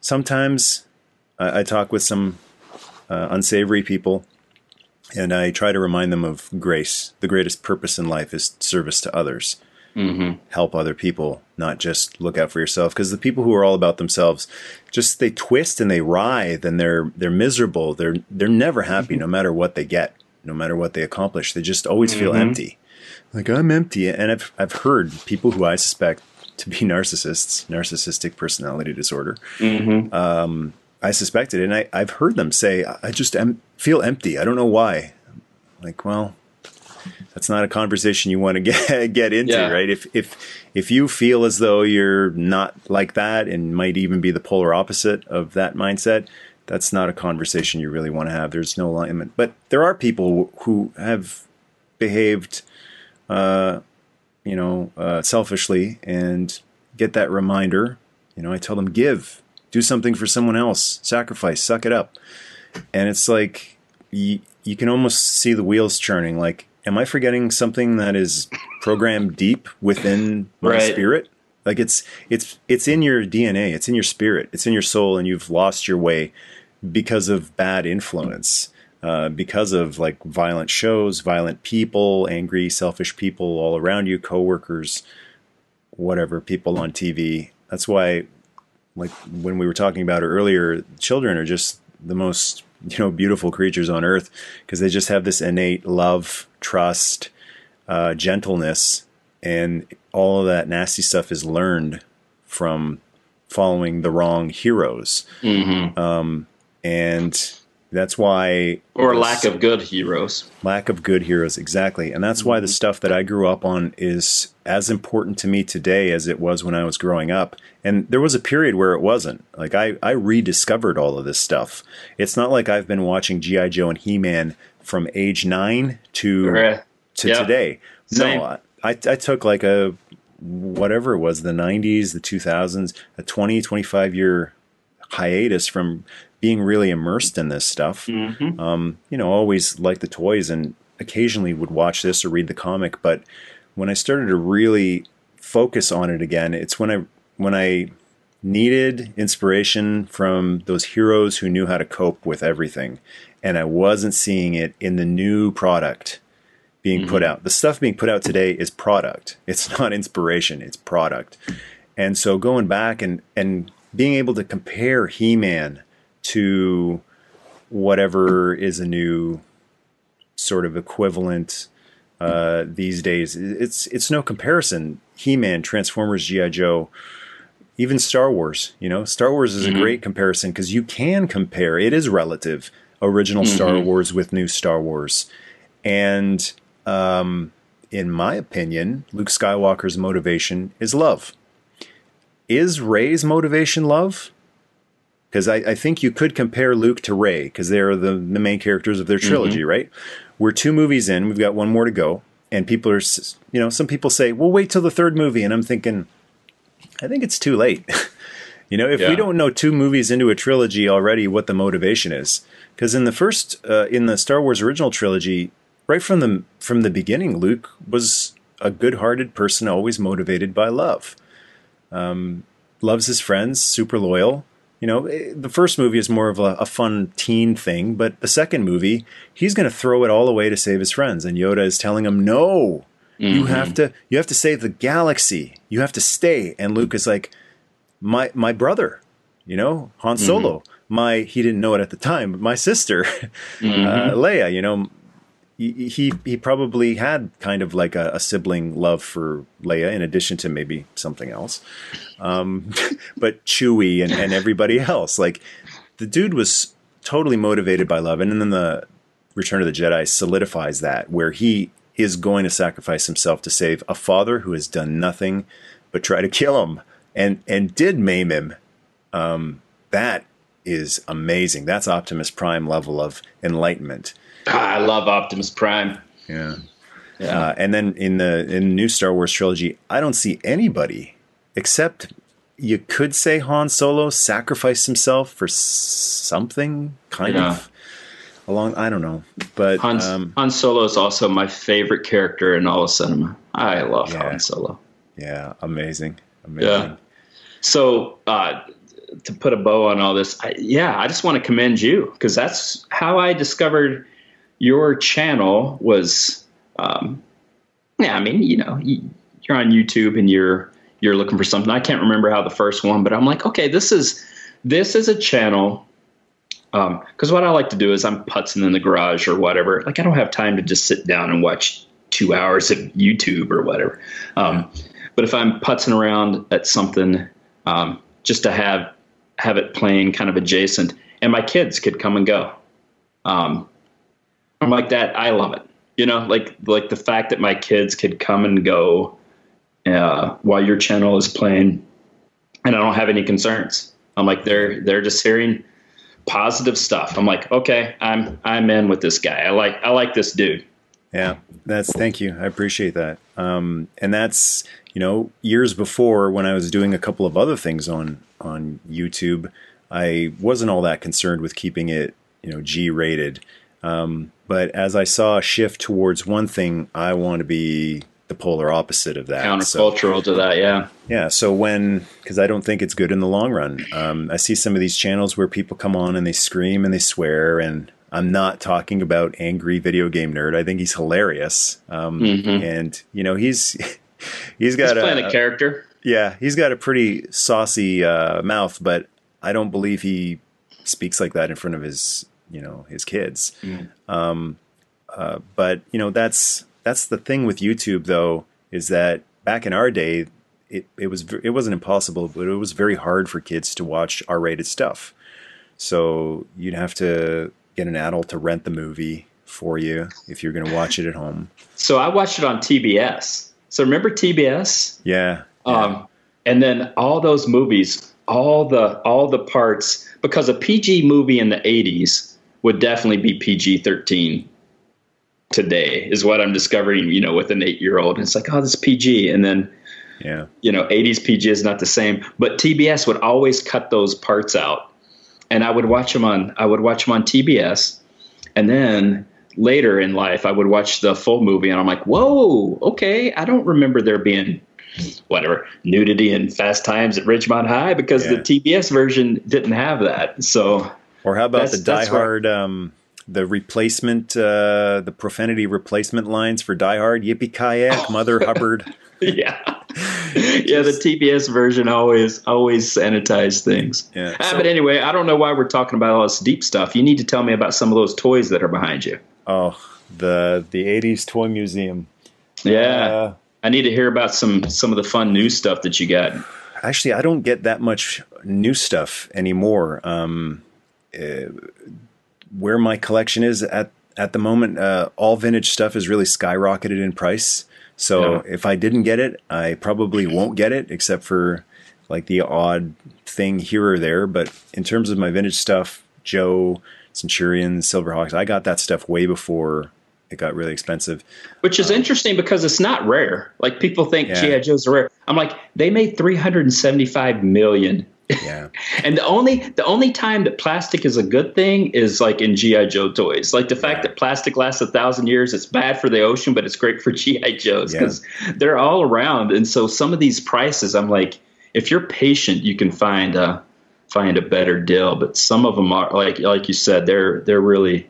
Sometimes I, I talk with some uh, unsavory people, and I try to remind them of grace. The greatest purpose in life is service to others. Mm-hmm. Help other people, not just look out for yourself. Because the people who are all about themselves, just they twist and they writhe and they're they're miserable. They're they're never happy, no matter what they get, no matter what they accomplish. They just always feel mm-hmm. empty like I'm empty. And I've I've heard people who I suspect to be narcissists, narcissistic personality disorder. Mm-hmm. Um, I suspect it, and I, I've heard them say, "I just em- feel empty. I don't know why." Like, well, that's not a conversation you want to get get into, yeah. right? If if if you feel as though you're not like that, and might even be the polar opposite of that mindset, that's not a conversation you really want to have. There's no alignment. But there are people who have behaved uh, you know, uh, selfishly and get that reminder. You know, I tell them, give, do something for someone else, sacrifice, suck it up. And it's like, you, you can almost see the wheels churning. Like, am I forgetting something that is programmed deep within my right. spirit? Like it's it's it's in your DNA, it's in your spirit, it's in your soul, and you've lost your way because of bad influence. Uh, because of like violent shows, violent people, angry, selfish people all around you, coworkers, whatever, people on TV. That's why, like when we were talking about it earlier, children are just the most you know beautiful creatures on earth because they just have this innate love, trust, uh, gentleness, and all of that nasty stuff is learned from following the wrong heroes. Mm-hmm. Um, and that's why. Or lack of good heroes. Lack of good heroes, exactly. And that's mm-hmm. why the mm-hmm. stuff that I grew up on is as important to me today as it was when I was growing up. And there was a period where it wasn't. Like, I, I rediscovered all of this stuff. It's not like I've been watching G.I. Joe and He Man from age nine to, to yeah. today. Same. No, I, I took like a whatever it was, the 90s, the 2000s, a 20, 25 year hiatus from being really immersed in this stuff. Mm-hmm. Um, you know, always liked the toys and occasionally would watch this or read the comic. But when I started to really focus on it again, it's when I when I needed inspiration from those heroes who knew how to cope with everything, and I wasn't seeing it in the new product being mm-hmm. put out. The stuff being put out today is product. It's not inspiration. It's product. And so going back and and being able to compare He-Man to whatever is a new sort of equivalent uh, these days. It's it's no comparison. He-Man, Transformers, GI Joe, even Star Wars. You know, Star Wars is mm-hmm. a great comparison because you can compare. It is relative. Original mm-hmm. Star Wars with new Star Wars, and um, in my opinion, Luke Skywalker's motivation is love. Is Rey's motivation love? because I, I, think you could compare Luke to Rey because they are the, the main characters of their trilogy, mm-hmm. right? We're two movies in, we've got one more to go, and people are, you know, some people say, "Well, wait till the third movie," and I'm thinking, I think it's too late. you know, if yeah. we don't know two movies into a trilogy already, what the motivation is, because in the first, uh, in the Star Wars original trilogy, right from the from the beginning, Luke was a good-hearted person, always motivated by love. Um, loves his friends, super loyal you know, eh, the first movie is more of a, a fun teen thing, but the second movie, he's going to throw it all away to save his friends, and Yoda is telling him, "No, mm-hmm. you have to, you have to save the galaxy. You have to stay." And Luke is like, my my brother, you know, Han Solo. Mm-hmm. My he didn't know it at the time, but my sister, mm-hmm. uh, Leia. You know, he he probably had kind of like a, a, sibling love for Leia, in addition to maybe something else. Um, but Chewie and, and everybody else, like the dude was totally motivated by love, and then the Return of the Jedi solidifies that, where he is going to sacrifice himself to save a father who has done nothing but try to kill him and and did maim him. Um, that is amazing. That's Optimus Prime level of enlightenment. Ah, I love Optimus Prime. Yeah. Yeah. Uh, and then in the in the new Star Wars trilogy, I don't see anybody except you could say Han Solo sacrificed himself for something kind yeah. of along. I don't know, but Han, um, Han Solo is also my favorite character in all of cinema. I love yeah. Han Solo. Yeah, amazing, amazing. Yeah. So uh, to put a bow on all this, I, yeah, I just want to commend you because that's how I discovered your channel. Was um, yeah, I mean, you know, you're on YouTube and you're you're looking for something. I can't remember how the first one, but I'm like, okay, this is this is a channel because um, what I like to do is I'm putzing in the garage or whatever. Like I don't have time to just sit down and watch two hours of YouTube or whatever. Um, but if I'm putzing around at something, um, just to have have it playing kind of adjacent, and my kids could come and go. Um, I'm like that. I love it. You know, like like the fact that my kids could come and go uh, while your channel is playing, and I don't have any concerns. I'm like they're they're just hearing positive stuff. I'm like, okay, I'm I'm in with this guy. I like I like this dude. Yeah, that's thank you. I appreciate that. Um, and that's you know years before when I was doing a couple of other things on on YouTube, I wasn't all that concerned with keeping it you know G rated. Um, but as I saw a shift towards one thing, I want to be the polar opposite of that. Countercultural so, to that, yeah. Yeah. So when, because I don't think it's good in the long run. Um, I see some of these channels where people come on and they scream and they swear, and I'm not talking about angry video game nerd. I think he's hilarious, um, mm-hmm. and you know he's he's got he's playing a, a, character. Yeah, he's got a pretty saucy uh, mouth, but I don't believe he speaks like that in front of his you know his kids. Mm. Um, uh, but you know that's that's the thing with YouTube though is that back in our day it, it was it wasn't impossible but it was very hard for kids to watch R-rated stuff. So you'd have to get an adult to rent the movie for you if you're going to watch it at home. So I watched it on TBS. So remember TBS? Yeah. Um, and then all those movies, all the all the parts, because a PG movie in the '80s would definitely be PG-13 today is what I'm discovering, you know, with an eight year old. And it's like, oh, this PG. And then, yeah, you know, 80s PG is not the same. But TBS would always cut those parts out. And I would watch them on, I would watch them on TBS. And then later in life, I would watch the full movie and I'm like, whoa, okay. I don't remember there being whatever nudity and fast times at Ridgemont High because yeah. the TBS version didn't have that. So, or how about the Die Hard, um, the replacement, uh, the profanity replacement lines for Die Hard, Yippee Kayak, oh. Mother Hubbard. yeah, yeah. The TBS version always always sanitize things. Yeah. Ah, so, but anyway, I don't know why we're talking about all this deep stuff. You need to tell me about some of those toys that are behind you. Oh, the the '80s toy museum. Yeah, uh, I need to hear about some some of the fun new stuff that you got. Actually, I don't get that much new stuff anymore. Um, where my collection is at at the moment, uh, all vintage stuff is really skyrocketed in price. So yeah. if I didn't get it, I probably won't get it, except for like the odd thing here or there. But in terms of my vintage stuff, Joe, Centurion, Silverhawks, I got that stuff way before it got really expensive. Which is um, interesting because it's not rare. Like people think yeah. GI Joes are rare. I'm like, they made 375 million yeah. and the only the only time that plastic is a good thing is like in GI Joe toys. Like the fact yeah. that plastic lasts a thousand years, it's bad for the ocean, but it's great for GI Joes because yeah. they're all around. And so some of these prices, I'm like, if you're patient, you can find a find a better deal. But some of them are like like you said, they're they're really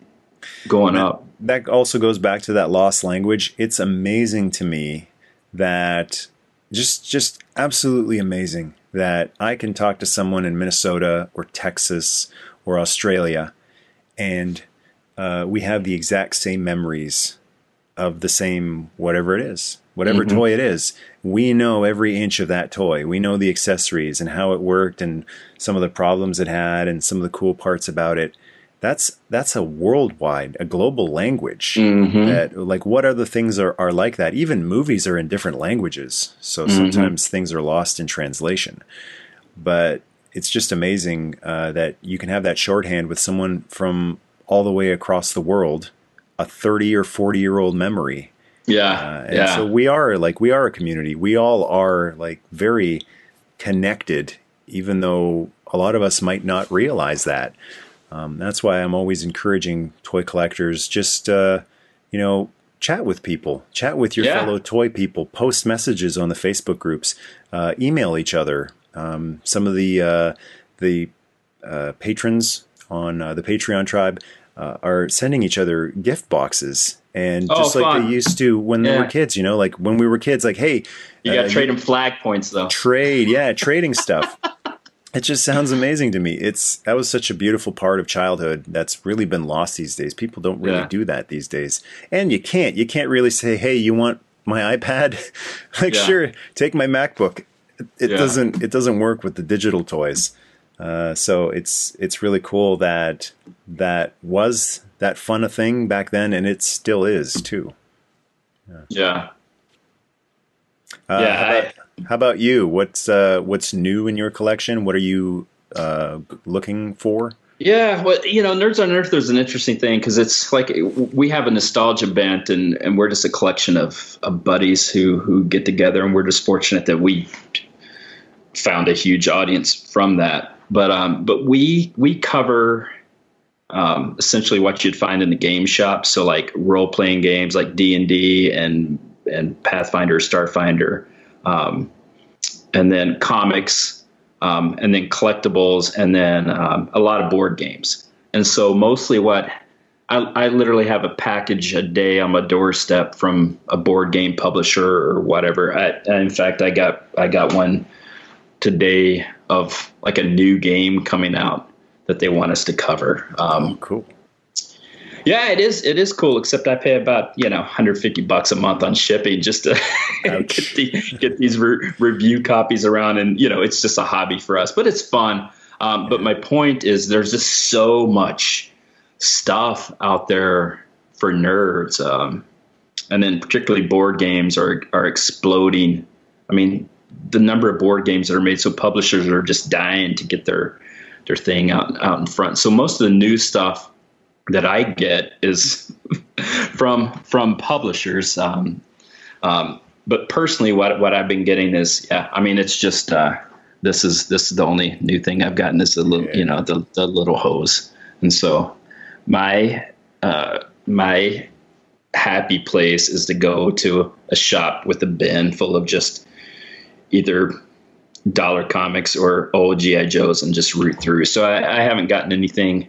going that, up. That also goes back to that lost language. It's amazing to me that just just absolutely amazing that I can talk to someone in Minnesota or Texas or Australia, and uh, we have the exact same memories of the same whatever it is, whatever mm-hmm. toy it is. We know every inch of that toy. We know the accessories and how it worked and some of the problems it had and some of the cool parts about it. That's that's a worldwide, a global language. Mm-hmm. That like what other things are, are like that? Even movies are in different languages, so mm-hmm. sometimes things are lost in translation. But it's just amazing uh, that you can have that shorthand with someone from all the way across the world a 30 or 40 year old memory. Yeah. Uh, and yeah. so we are like, we are a community. We all are like very connected, even though a lot of us might not realize that. Um, that's why I'm always encouraging toy collectors just, uh, you know, chat with people, chat with your yeah. fellow toy people, post messages on the Facebook groups, uh, email each other. Um, some of the uh, the uh, patrons on uh, the Patreon tribe uh, are sending each other gift boxes and oh, just like fun. they used to when yeah. they were kids, you know, like when we were kids, like, hey, you got to trade them flag points though. Trade, yeah, trading stuff. It just sounds amazing to me. It's that was such a beautiful part of childhood that's really been lost these days. People don't really yeah. do that these days, and you can't. You can't really say, "Hey, you want my iPad?" like, yeah. sure, take my MacBook. It, it yeah. doesn't. It doesn't work with the digital toys. Uh, so it's it's really cool that that was that fun a thing back then, and it still is too. Yeah. Yeah. Uh, yeah I, how, about, you? What's uh, what's new in your collection? What are you uh, looking for? Yeah, well, you know, Nerds on Earth is an interesting thing because it's like we have a nostalgia bent, and, and we're just a collection of, of buddies who who get together, and we're just fortunate that we found a huge audience from that. But um, but we we cover um, essentially what you'd find in the game shop. So like role playing games like D and D and and Pathfinder, Starfinder, um, and then comics, um, and then collectibles, and then um, a lot of board games. And so mostly what I, I, literally have a package a day on my doorstep from a board game publisher or whatever. I, in fact, I got I got one today of like a new game coming out that they want us to cover. Um, cool. Yeah, it is. It is cool. Except I pay about you know 150 bucks a month on shipping just to get, the, get, these re- review copies around, and you know it's just a hobby for us, but it's fun. Um, but my point is, there's just so much stuff out there for nerds, um, and then particularly board games are are exploding. I mean, the number of board games that are made. So publishers are just dying to get their their thing out out in front. So most of the new stuff that I get is from from publishers. Um, um, but personally, what what I've been getting is, yeah, I mean, it's just uh, this is this is the only new thing I've gotten is the little, yeah. you know, the the little hose, and so my uh, my happy place is to go to a shop with a bin full of just either dollar comics or old GI Joes and just root through. So I, I, haven't gotten anything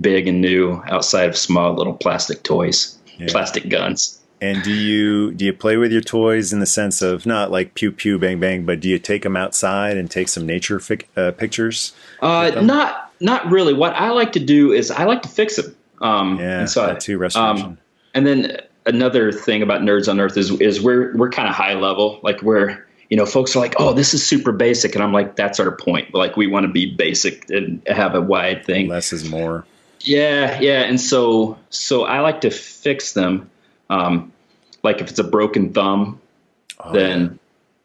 big and new outside of small little plastic toys, yeah. plastic guns. And do you do you play with your toys in the sense of not like pew pew bang bang, but do you take them outside and take some nature fic, uh, pictures? Uh, not not really. What I like to do is I like to fix them. Um, yeah, and so too restoration. Um, and then another thing about Nerds on Earth is is we're we're kind of high level, like we're you know, folks are like, "Oh, this is super basic," and I'm like, "That's our point. Like, we want to be basic and have a wide thing. Less is more." Yeah, yeah, and so so I like to fix them. Um, like if it's a broken thumb, oh, then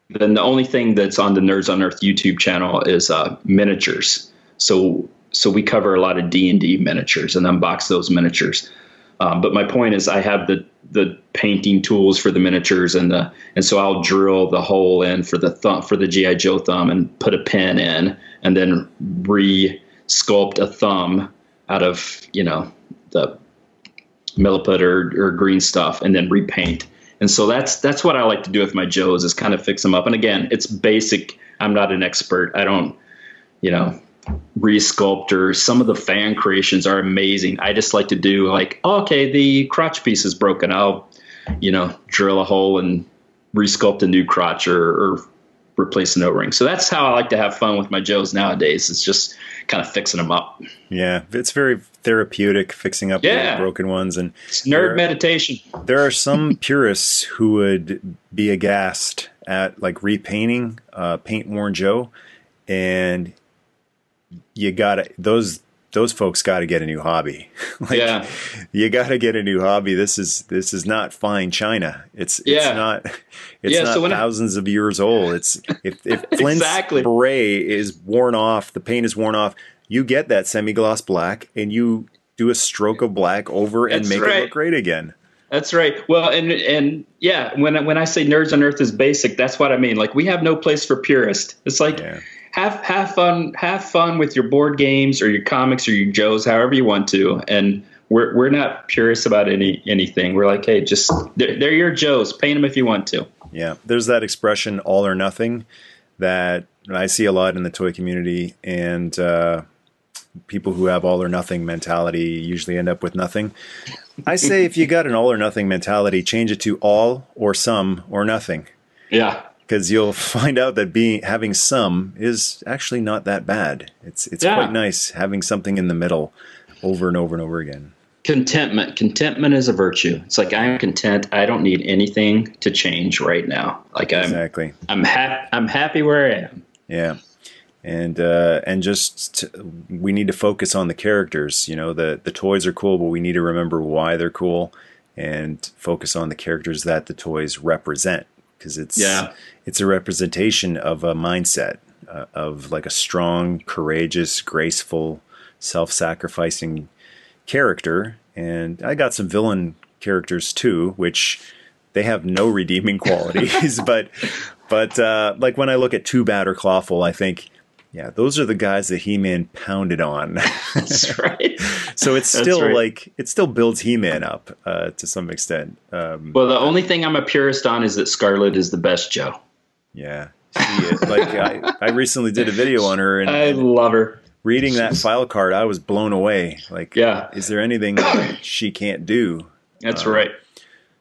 yeah. then the only thing that's on the Nerds on Earth YouTube channel is uh, miniatures. So so we cover a lot of D and D miniatures and unbox those miniatures. Um, but my point is, I have the the painting tools for the miniatures and the and so I'll drill the hole in for the thumb for the GI Joe thumb and put a pin in and then re sculpt a thumb out of you know the milliput or, or green stuff and then repaint. And so that's that's what I like to do with my Joes is kind of fix them up. And again, it's basic. I'm not an expert. I don't, you know, resculptors. Some of the fan creations are amazing. I just like to do like, oh, okay, the crotch piece is broken. I'll, you know, drill a hole and resculpt a new crotch or, or replace an O-ring. So that's how I like to have fun with my Joes nowadays. It's just kind of fixing them up. Yeah, it's very therapeutic fixing up Yeah. the broken ones and It's nerd There- meditation. There are some purists who would be aghast at like repainting uh, paint worn Joe, and you gotta those those folks got to get a new hobby. like, Yeah. you got to get a new hobby. This is this is not fine china. It's it's Yeah. not it's Yeah, not so when I- thousands of years old. It's if if Flint's Exactly. spray is worn off, the paint is worn off. You get that semi gloss black, and you do a stroke of black over and That's make it look great again. That's right. Well, and and yeah, when I- when I say nerds on earth is basic, that's what I mean. Like we have no place for purist. It's like Yeah. Have have fun have fun with your board games or your comics or your Joes, however you want to. And we're we're not purists about any anything. We're like, hey, just they're, they're your Joes. Paint them if you want to. Yeah, there's that expression "all or nothing" that I see a lot in the toy community, and uh, people who have all or nothing mentality usually end up with nothing. I say if you got an all or nothing mentality, change it to all or some or nothing, Yeah. Because you'll find out that being having some is actually not that bad. It's it's Yeah. quite nice having something in the middle over and over and over again. Contentment. Contentment is a virtue. It's like I'm content. I don't need anything to change right now. Like I'm Exactly. I'm happy. I'm happy where I am. Yeah, and uh, and just t- we need to focus on the characters. You know, the the toys are cool, but we need to remember why they're cool, and focus on the characters that the toys represent because it's Yeah. it's a representation of a mindset uh, of like a strong, courageous, graceful, self-sacrificing character. And I got some villain characters too, which they have no redeeming qualities, but but uh, like when I look at Two Bad or Clawful, I think, yeah, those are the guys that He Man pounded on. That's right. so it's still right. like it still builds He Man up uh, to some extent. Um, Well, the only thing I'm a purist on is that Scarlett is the best Joe. yeah, she is. like I, I recently did a video on her and, I love her. reading that file card, I was blown away. Like, Yeah. is there anything she can't do? That's Uh, right.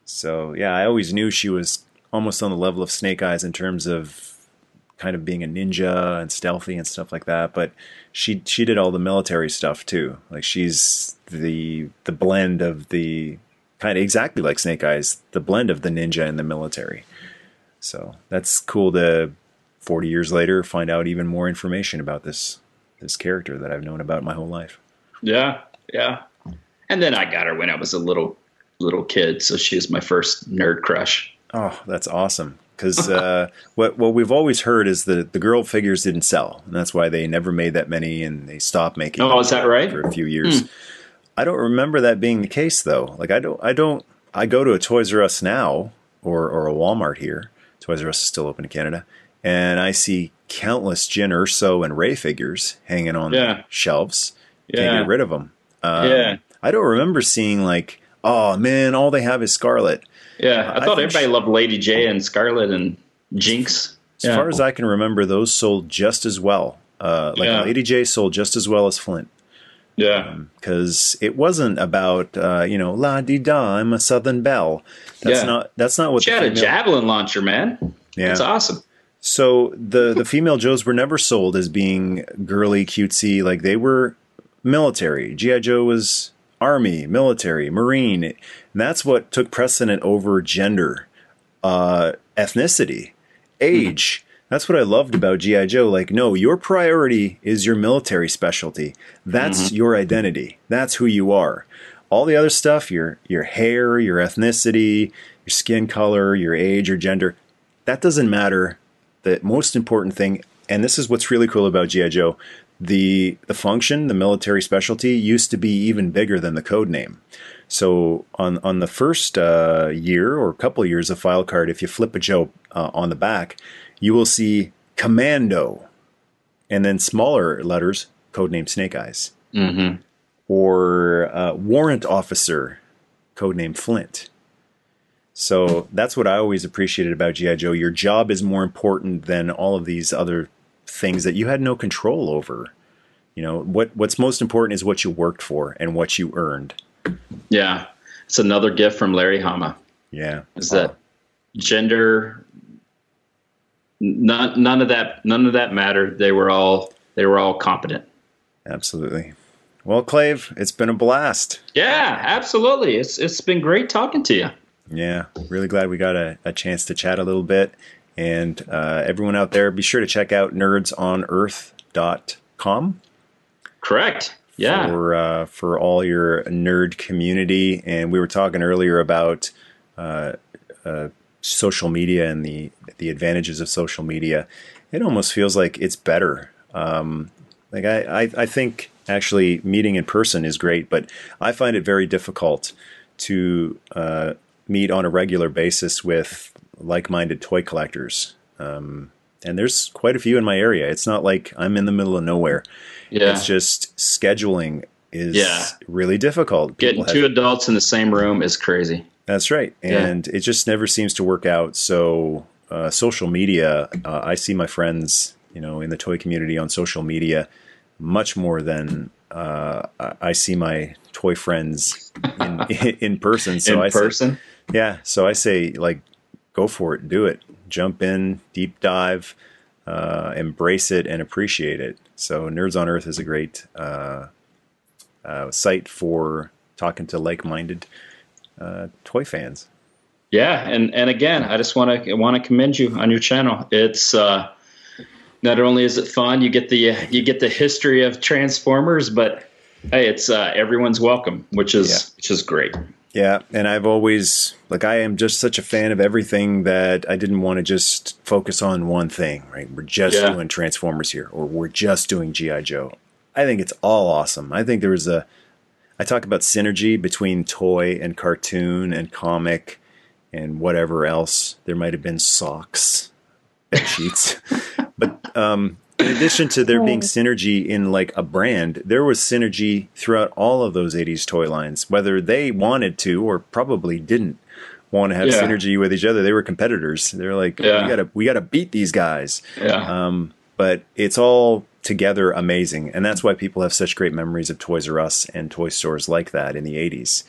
So yeah, I always knew she was almost on the level of Snake Eyes in terms of kind of being a ninja and stealthy and stuff like that. But she she did all the military stuff too. Like she's the the blend of the kind of exactly like Snake Eyes, the blend of the ninja and the military. So that's cool to forty years later find out even more information about this this character that I've known about my whole life. Yeah, yeah. And then I got her when I was a little little kid, so she was my first nerd crush. Oh, that's awesome. Because uh, what what we've always heard is that the girl figures didn't sell, and that's why they never made that many, and they stopped making. Oh, is that right? For a few years, I don't remember that being the case though. Like I don't, I don't, I go to a Toys R Us now or or a Walmart here. Toys R Us is still open in Canada, and I see countless Jyn Erso and Rey figures hanging on Yeah. the shelves. Can't get rid of them. Um, Yeah. I don't remember seeing like, oh man, all they have is Scarlett. Yeah, I, I thought think everybody she- loved Lady Jaye and Scarlett and Jinx. As far as I can remember, those sold just as well. Uh, like Yeah. Lady Jaye sold just as well as Flint yeah, because it wasn't about uh, you know la di da I'm a Southern belle. That's Yeah. not that's not what she the had a javelin launcher, man. Yeah. That's awesome. So the the female Joes were never sold as being girly, cutesy. Like they were military. GI Joe was army, military, marine. And that's what took precedent over gender, uh, ethnicity, age. That's what I loved about GI Joe. Like, no, your priority is your military specialty. That's your identity. That's who you are. All the other stuff, your your hair, your ethnicity, your skin color, your age, your gender, that doesn't matter. The most important thing, and this is what's really cool about GI Joe, the the function, the military specialty, used to be even bigger than the code name. So on on the first uh, year or couple years of file card, if you flip a Joe uh, on the back, you will see Commando, and then smaller letters, codename Snake Eyes, Mm-hmm. or uh, Warrant Officer, codename Flint. So that's what I always appreciated about GI Joe. Your job is more important than all of these other things that you had no control over. You know what? What's most important is what you worked for and what you earned. Yeah, it's another gift from Larry Hama. Yeah, Is that gender none none of that none of that mattered. They were all they were all competent. Absolutely. Well, Clay, it's been a blast. Yeah, absolutely. It's it's been great talking to you. Yeah, really glad we got a, a chance to chat a little bit. And uh, everyone out there, be sure to check out nerdsonearth.com. Correct. Yeah. For, uh, for all your nerd community. And we were talking earlier about uh, uh social media and the, the advantages of social media. It almost feels like it's better. Um, like I, I, I think actually meeting in person is great, but I find it very difficult to uh, meet on a regular basis with like-minded toy collectors. Um, and there's quite a few in my area. It's not like I'm in the middle of nowhere. Yeah. It's just scheduling is yeah. really difficult. People Getting two adults in the same room is crazy. That's right. And yeah. it just never seems to work out. So, uh, social media, uh, I see my friends, you know, in the toy community on social media much more than uh, I see my toy friends in, in person. So in I person? Say, yeah. So I say, like, go for it, do it, jump in, deep dive, uh, embrace it, and appreciate it. So Nerds on Earth is a great uh, uh, site for talking to like-minded uh, toy fans. Yeah, and and again, I just want to want to commend you on your channel. It's uh, not only is it fun, you get the you get the history of Transformers, but hey, it's uh, everyone's welcome, which is yeah. which is great. Yeah, and I've always like I am just such a fan of everything that I didn't want to just focus on one thing. Right, we're just yeah. doing Transformers here, or we're just doing GI Joe. I think it's all awesome. I think there was a. I talk about synergy between toy and cartoon and comic and whatever else. There might have been socks, bed sheets, but um, in addition to there being synergy in like a brand, there was synergy throughout all of those 80s toy lines, whether they wanted to or probably didn't want to have yeah. synergy with each other. They were competitors. They're like, yeah. we gotta we gotta beat these guys. Yeah. Um, but it's all together amazing, and that's why people have such great memories of Toys R Us and toy stores like that in the 80s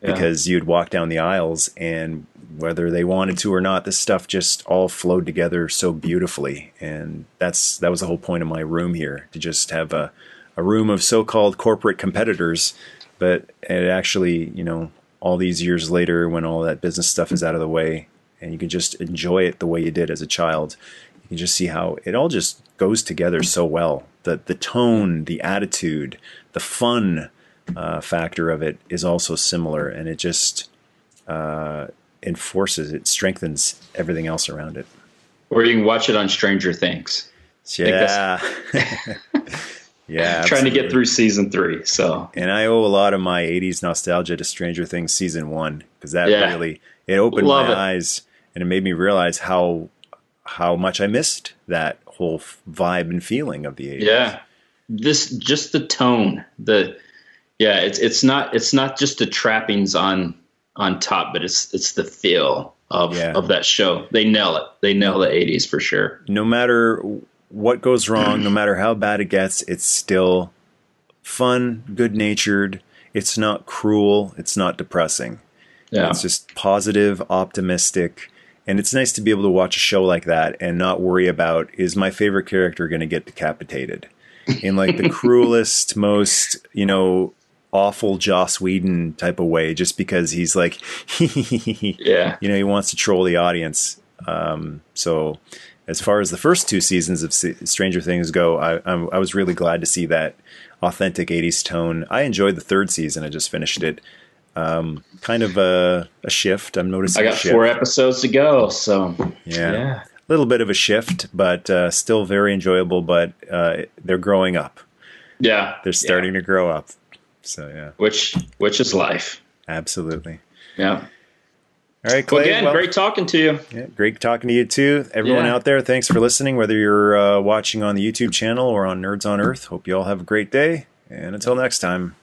because you'd walk down the aisles and whether they wanted to or not, this stuff just all flowed together so beautifully. And that's that was the whole point of my room here to just have a, a room of so-called corporate competitors, but it actually, you know, all these years later when all that business stuff is out of the way and you can just enjoy it the way you did as a child, you can just see how it all just goes together so well. The the tone, the attitude, the fun uh, factor of it is also similar, and it just uh, enforces it, strengthens everything else around it. Or you can watch it on Stranger Things. Yeah. yeah. Trying to get through season three. So, and I owe a lot of my 80s nostalgia to Stranger Things season one because that yeah. really it opened Love my it. eyes and it made me realize how how much I missed that whole vibe and feeling of the 80s. Yeah. This just the tone, the yeah, it's it's not it's not just the trappings on on top, but it's it's the feel of yeah. of that show. They nail it. They nail the '80s for sure. No matter what goes wrong, no matter how bad it gets, it's still fun, good natured. It's not cruel. It's not depressing. Yeah. It's just positive, optimistic. And it's nice to be able to watch a show like that and not worry about is my favorite character going to get decapitated in like the cruelest, most, you know, awful Joss Whedon type of way, just because he's like, yeah, you know, he wants to troll the audience. Um, so, as far as the first two seasons of Stranger Things go, I, I, was really glad to see that authentic '80s tone. I enjoyed the third season; I just finished it. Um, kind of a, a shift. I'm noticing. I got four episodes to go, so yeah. yeah. A little bit of a shift, but uh, still very enjoyable. But uh, they're growing up. Yeah, they're starting yeah. to grow up. So yeah, which which is life. Absolutely. Yeah. All right, Clay. Well, again, well, great talking to you. Yeah, great talking to you too. Everyone yeah. out there, thanks for listening. Whether you're uh, watching on the YouTube channel or on Nerds on Earth, hope you all have a great day. And until next time,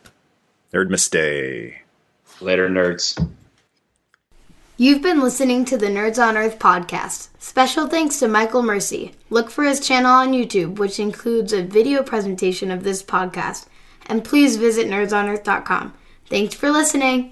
Nerd Mistake. Later, nerds. You've been listening to the Nerds on Earth podcast. Special thanks to Michael Mercer. Look for his channel on YouTube, which includes a video presentation of this podcast and please visit nerdsonearth.com. Thanks for listening.